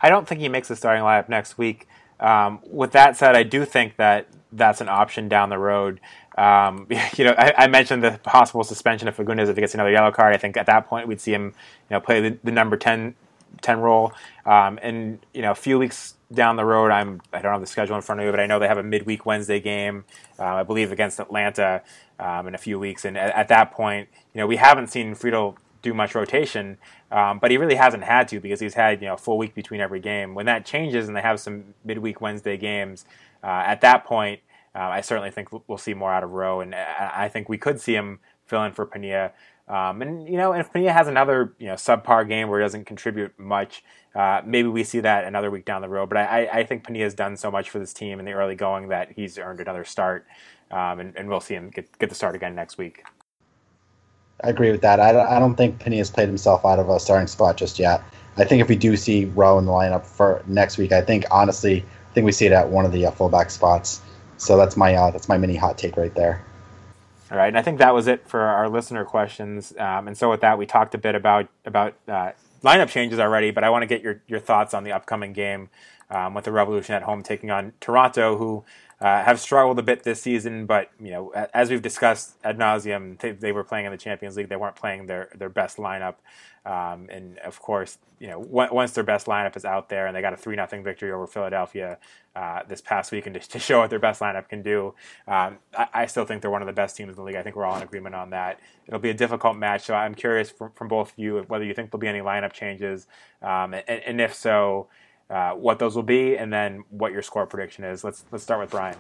I don't think he makes the starting lineup next week. Um, with that said, I do think that that's an option down the road. Um, you know, I, I, mentioned the possible suspension of Fagundez if he gets another yellow card. I think at that point we'd see him, you know, play the, the number 10, 10 role. Um, and you know, a few weeks down the road. I'm I don't have the schedule in front of me, but I know they have a midweek Wednesday game, uh, I believe against Atlanta um, in a few weeks. And at, at, that point, you know, we haven't seen Friedel do much rotation, um, but he really hasn't had to because he's had you know a full week between every game. When that changes and they have some midweek Wednesday games, at that point, uh, I certainly think we'll see more out of Rowe, and I think we could see him fill in for Penilla. Um, and you know, if Penilla has another you know subpar game where he doesn't contribute much, uh, maybe we see that another week down the road. But I, I think Penilla has done so much for this team in the early going that he's earned another start, um, and, and, we'll see him get get the start again next week. I agree with that. I don't, I don't think Penilla has played himself out of a starting spot just yet. I think if we do see Rowe in the lineup for next week, I think honestly, I think we see it at one of the uh, fullback spots. So that's my uh, that's my mini hot take right there. All right, and I think that was it for our listener questions. Um, and so with that, we talked a bit about about uh, lineup changes already, but I want to get your your thoughts on the upcoming game um, with the Revolution at home taking on Toronto, who uh, have struggled a bit this season. But you know, as we've discussed ad nauseum, they, they, were playing in the Champions League. They weren't playing their their best lineup, um, and of course, you know, once their best lineup is out there, and they got a three nothing victory over Philadelphia uh, this past week, and to, to, show what their best lineup can do, um, I, I, still think they're one of the best teams in the league. I think we're all in agreement on that. It'll be a difficult match, so I'm curious from, from both of you whether you think there'll be any lineup changes, um, and, and if so. Uh, what those will be, and then what your score prediction is. Let's let's start with Brian.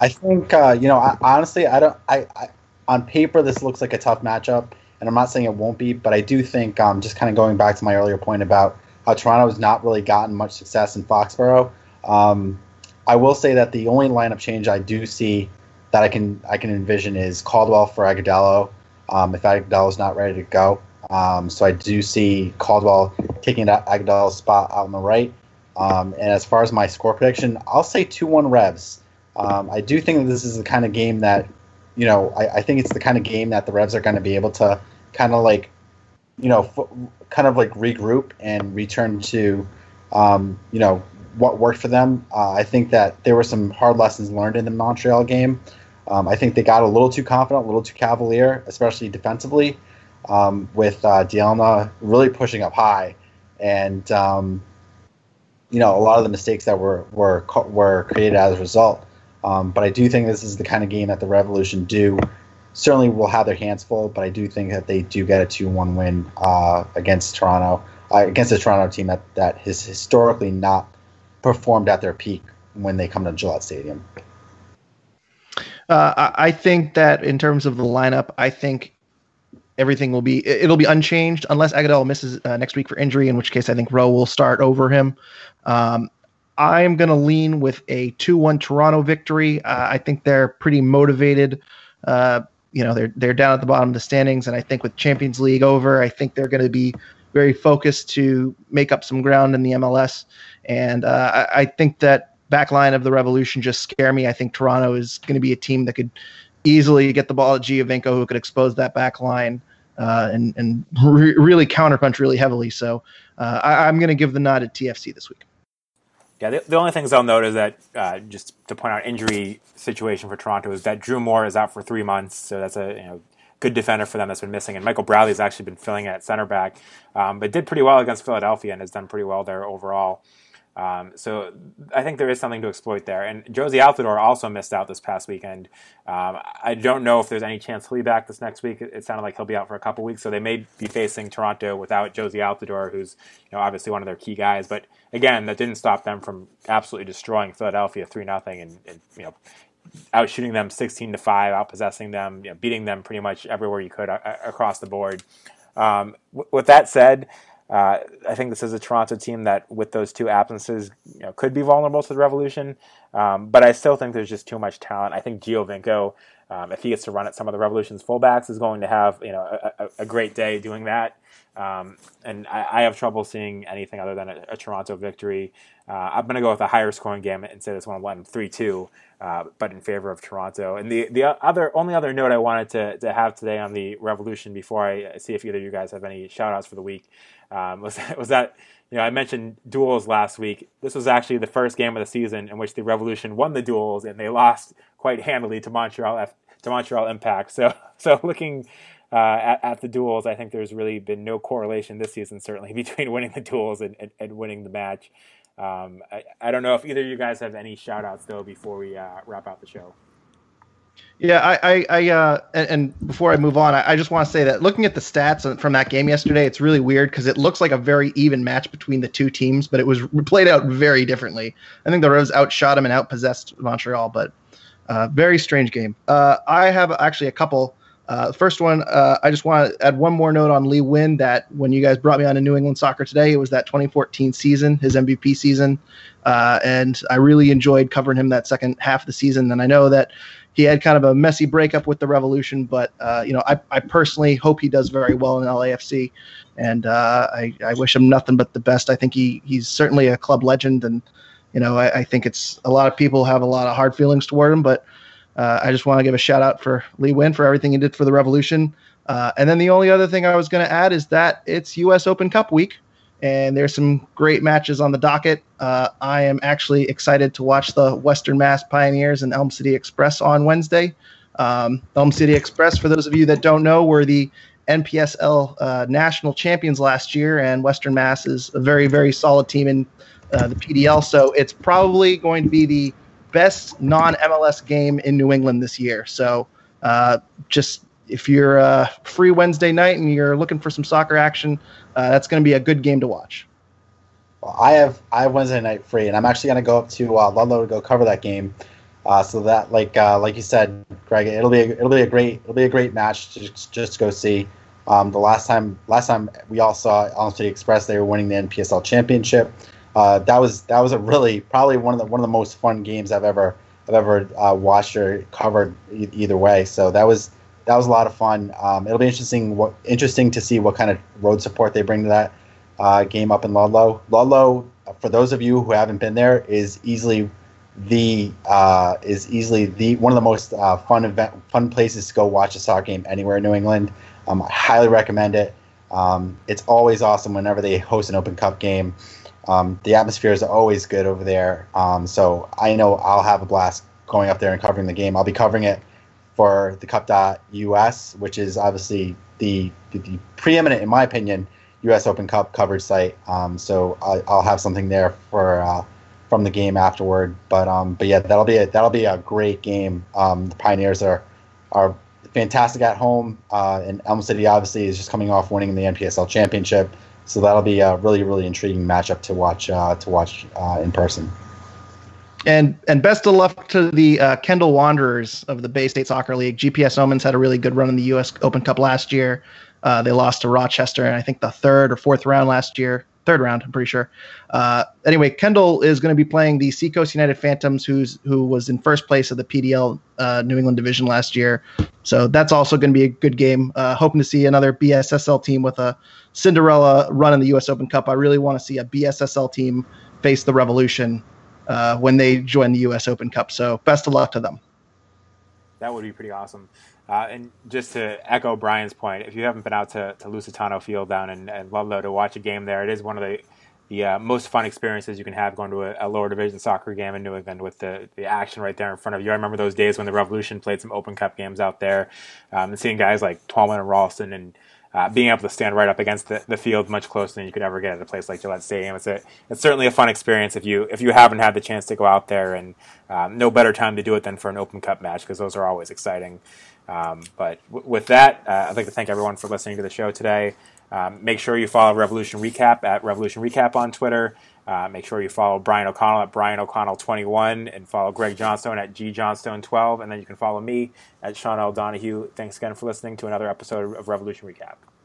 I think uh, you know. I, honestly, I don't. I, I, on paper this looks like a tough matchup, and I'm not saying it won't be, but I do think um, just kind of going back to my earlier point about how Toronto has not really gotten much success in Foxborough. Um, I will say that the only lineup change I do see that I can I can envision is Caldwell for Agudelo. Um, if is not ready to go, um, so I do see Caldwell taking that Agudelo's spot out on the right. Um, and as far as my score prediction, I'll say 2 1 Revs. Um, I do think that this is the kind of game that, you know, I, I think it's the kind of game that the Revs are going to be able to kind of like, you know, f- kind of like regroup and return to, um, you know, what worked for them. Uh, I think that there were some hard lessons learned in the Montreal game. Um, I think they got a little too confident, a little too cavalier, especially defensively um, with uh, Dielna really pushing up high, and um, you know a lot of the mistakes that were were were created as a result. Um, but I do think this is the kind of game that the Revolution do certainly will have their hands full. But I do think that they do get a two-one win uh, against Toronto, uh, against the Toronto team that that has historically not performed at their peak when they come to Gillette Stadium. Uh, I think that in terms of the lineup, I think everything will be it'll be unchanged unless Agudelo misses uh, next week for injury, in which case I think Rowe will start over him. Um, I'm going to lean with a 2-1 Toronto victory. Uh, I think they're pretty motivated. Uh, you know, they're they're down at the bottom of the standings, and I think with Champions League over, I think they're going to be very focused to make up some ground in the MLS. And uh, I, I think that back line of the Revolution just scare me. I think Toronto is going to be a team that could easily get the ball at Giovinco, who could expose that back line uh, and and re- really counterpunch really heavily. So uh, I, am going to give the nod at TFC this week. Yeah, the, the only things I'll note is that uh, just to point out injury situation for Toronto is that Drew Moor is out for three months, so that's a you know good defender for them that's been missing, and Michael Bradley's actually been filling it at center back, um, but did pretty well against Philadelphia and has done pretty well there overall. Um, so I think there is something to exploit there. And Jozy Altidore also missed out this past weekend. Um, I don't know if there's any chance he'll be back this next week. It, sounded like he'll be out for a couple weeks, so they may be facing Toronto without Jozy Altidore, who's you know obviously one of their key guys. But again, that didn't stop them from absolutely destroying Philadelphia three nothing and, and you know out shooting them 16 to 5 out possessing them you know, beating them pretty much everywhere you could uh, across the board um, w- with that said uh, I think this is a Toronto team that, with those two absences, you know, could be vulnerable to the Revolution. Um, but I still think there's just too much talent. I think Giovinco, um, if he gets to run at some of the Revolution's fullbacks, is going to have you know a, a, great day doing that. Um, and I, I, have trouble seeing anything other than a, a Toronto victory. Uh, I'm going to go with a higher scoring game and say this one will end 3 2, uh, but in favor of Toronto. And the, the other only other note I wanted to, to have today on the Revolution before I see if either of you guys have any shout outs for the week um, was, was that you know, I mentioned duels last week. This was actually the first game of the season in which the Revolution won the duels, and they lost quite handily to Montreal F- to Montreal Impact. So, so looking uh, at, at, the duels, I think there's really been no correlation this season, certainly between winning the duels and, and, and winning the match. Um, I, I, don't know if either of you guys have any shout outs though before we uh, wrap out the show. Yeah, I, I, I uh, and, and, before I move on, I, I just want to say that looking at the stats from that game yesterday, it's really weird because it looks like a very even match between the two teams, but it was played out very differently. I think the Rose outshot them and outpossessed Montreal, but uh, very strange game. Uh, I have actually a couple. Uh, first one, uh, I just want to add one more note on Lee Nguyen. That when you guys brought me on to New England Soccer today, it was that 2014 season, his MVP season, uh, and I really enjoyed covering him that second half of the season. And I know that he had kind of a messy breakup with the Revolution, but uh, you know, I, I personally hope he does very well in LAFC, and uh, I, I wish him nothing but the best. I think he he's certainly a club legend, and you know, I, I think it's a lot of people have a lot of hard feelings toward him, but uh, I just want to give a shout out for Lee Nguyen for everything he did for the Revolution. Uh, and then the only other thing I was going to add is that it's U.S. Open Cup week and there's some great matches on the docket. Uh, I am actually excited to watch the Western Mass Pioneers and Elm City Express on Wednesday. Um, Elm City Express, for those of you that don't know, were the NPSL uh, national champions last year, and Western Mass is a very, very solid team in uh, the PDL. So it's probably going to be the best non MLS game in New England this year. So uh, just if you're uh, free Wednesday night and you're looking for some soccer action, uh, that's going to be a good game to watch. Well, I have I have Wednesday night free, and I'm actually going to go up to uh, Ludlow to go cover that game. Uh, so that, like uh, like you said, Greg, it'll be a, it'll be a great it'll be a great match to just, just go see. Um, the last time last time we all saw Elm City Express, they were winning the NPSL championship. Uh, that was that was a really probably one of the one of the most fun games I've ever I've ever uh, watched or covered e- either way. So that was that was a lot of fun. Um, it'll be interesting what interesting to see what kind of road support they bring to that uh, game up in Ludlow. Ludlow, for those of you who haven't been there, is easily the uh, is easily the one of the most uh, fun event fun places to go watch a soccer game anywhere in New England. Um, I highly recommend it. Um, it's always awesome whenever they host an Open Cup game. Um, the atmosphere is always good over there. Um, so I know I'll have a blast going up there and covering the game. I'll be covering it for the Cup.us, which is obviously the, the, the, preeminent, in my opinion, U.S. Open Cup coverage site. Um, so I, will have something there for uh, from the game afterward. But um, but yeah, that'll be a, that'll be a great game. Um, the Pioneers are are fantastic at home, uh, and Elm City obviously is just coming off winning the NPSL championship. So that'll be a really really intriguing matchup to watch uh, to watch uh, in person. And and best of luck to the uh, Kendall Wanderers of the Bay State Soccer League. GPS Omens had a really good run in the U.S. Open Cup last year. Uh, they lost to Rochester, and I think the third or fourth round last year third round, I'm pretty sure. Uh, anyway, Kendall is going to be playing the Seacoast United Phantoms, who's who was in first place of the PDL uh, New England Division last year. So that's also going to be a good game. Uh, hoping to see another BSSL team with a Cinderella run in the U.S. Open Cup. I really want to see a BSSL team face the Revolution uh, when they join the U.S. Open Cup. So best of luck to them. That would be pretty awesome. Uh, and just to echo Brian's point, if you haven't been out to, to Lusitano Field down in, in Ludlow to watch a game there, it is one of the the uh, most fun experiences you can have going to a, a, lower division soccer game in New England with the, the action right there in front of you. I remember those days when the Revolution played some Open Cup games out there, um, and seeing guys like Twellman and Ralston and uh, being able to stand right up against the, the field much closer than you could ever get at a place like Gillette Stadium. It's a it's certainly a fun experience if you if you haven't had the chance to go out there, and um, no better time to do it than for an Open Cup match because those are always exciting. Um, but w- with that, uh, I'd like to thank everyone for listening to the show today. Um, make sure you follow Revolution Recap at Revolution Recap on Twitter. Uh, make sure you follow Brian O'Connell at Brian O'Connell21 and follow Greg Johnstone at G Johnstone12. And then you can follow me at Sean L. Donahue. Thanks again for listening to another episode of Revolution Recap.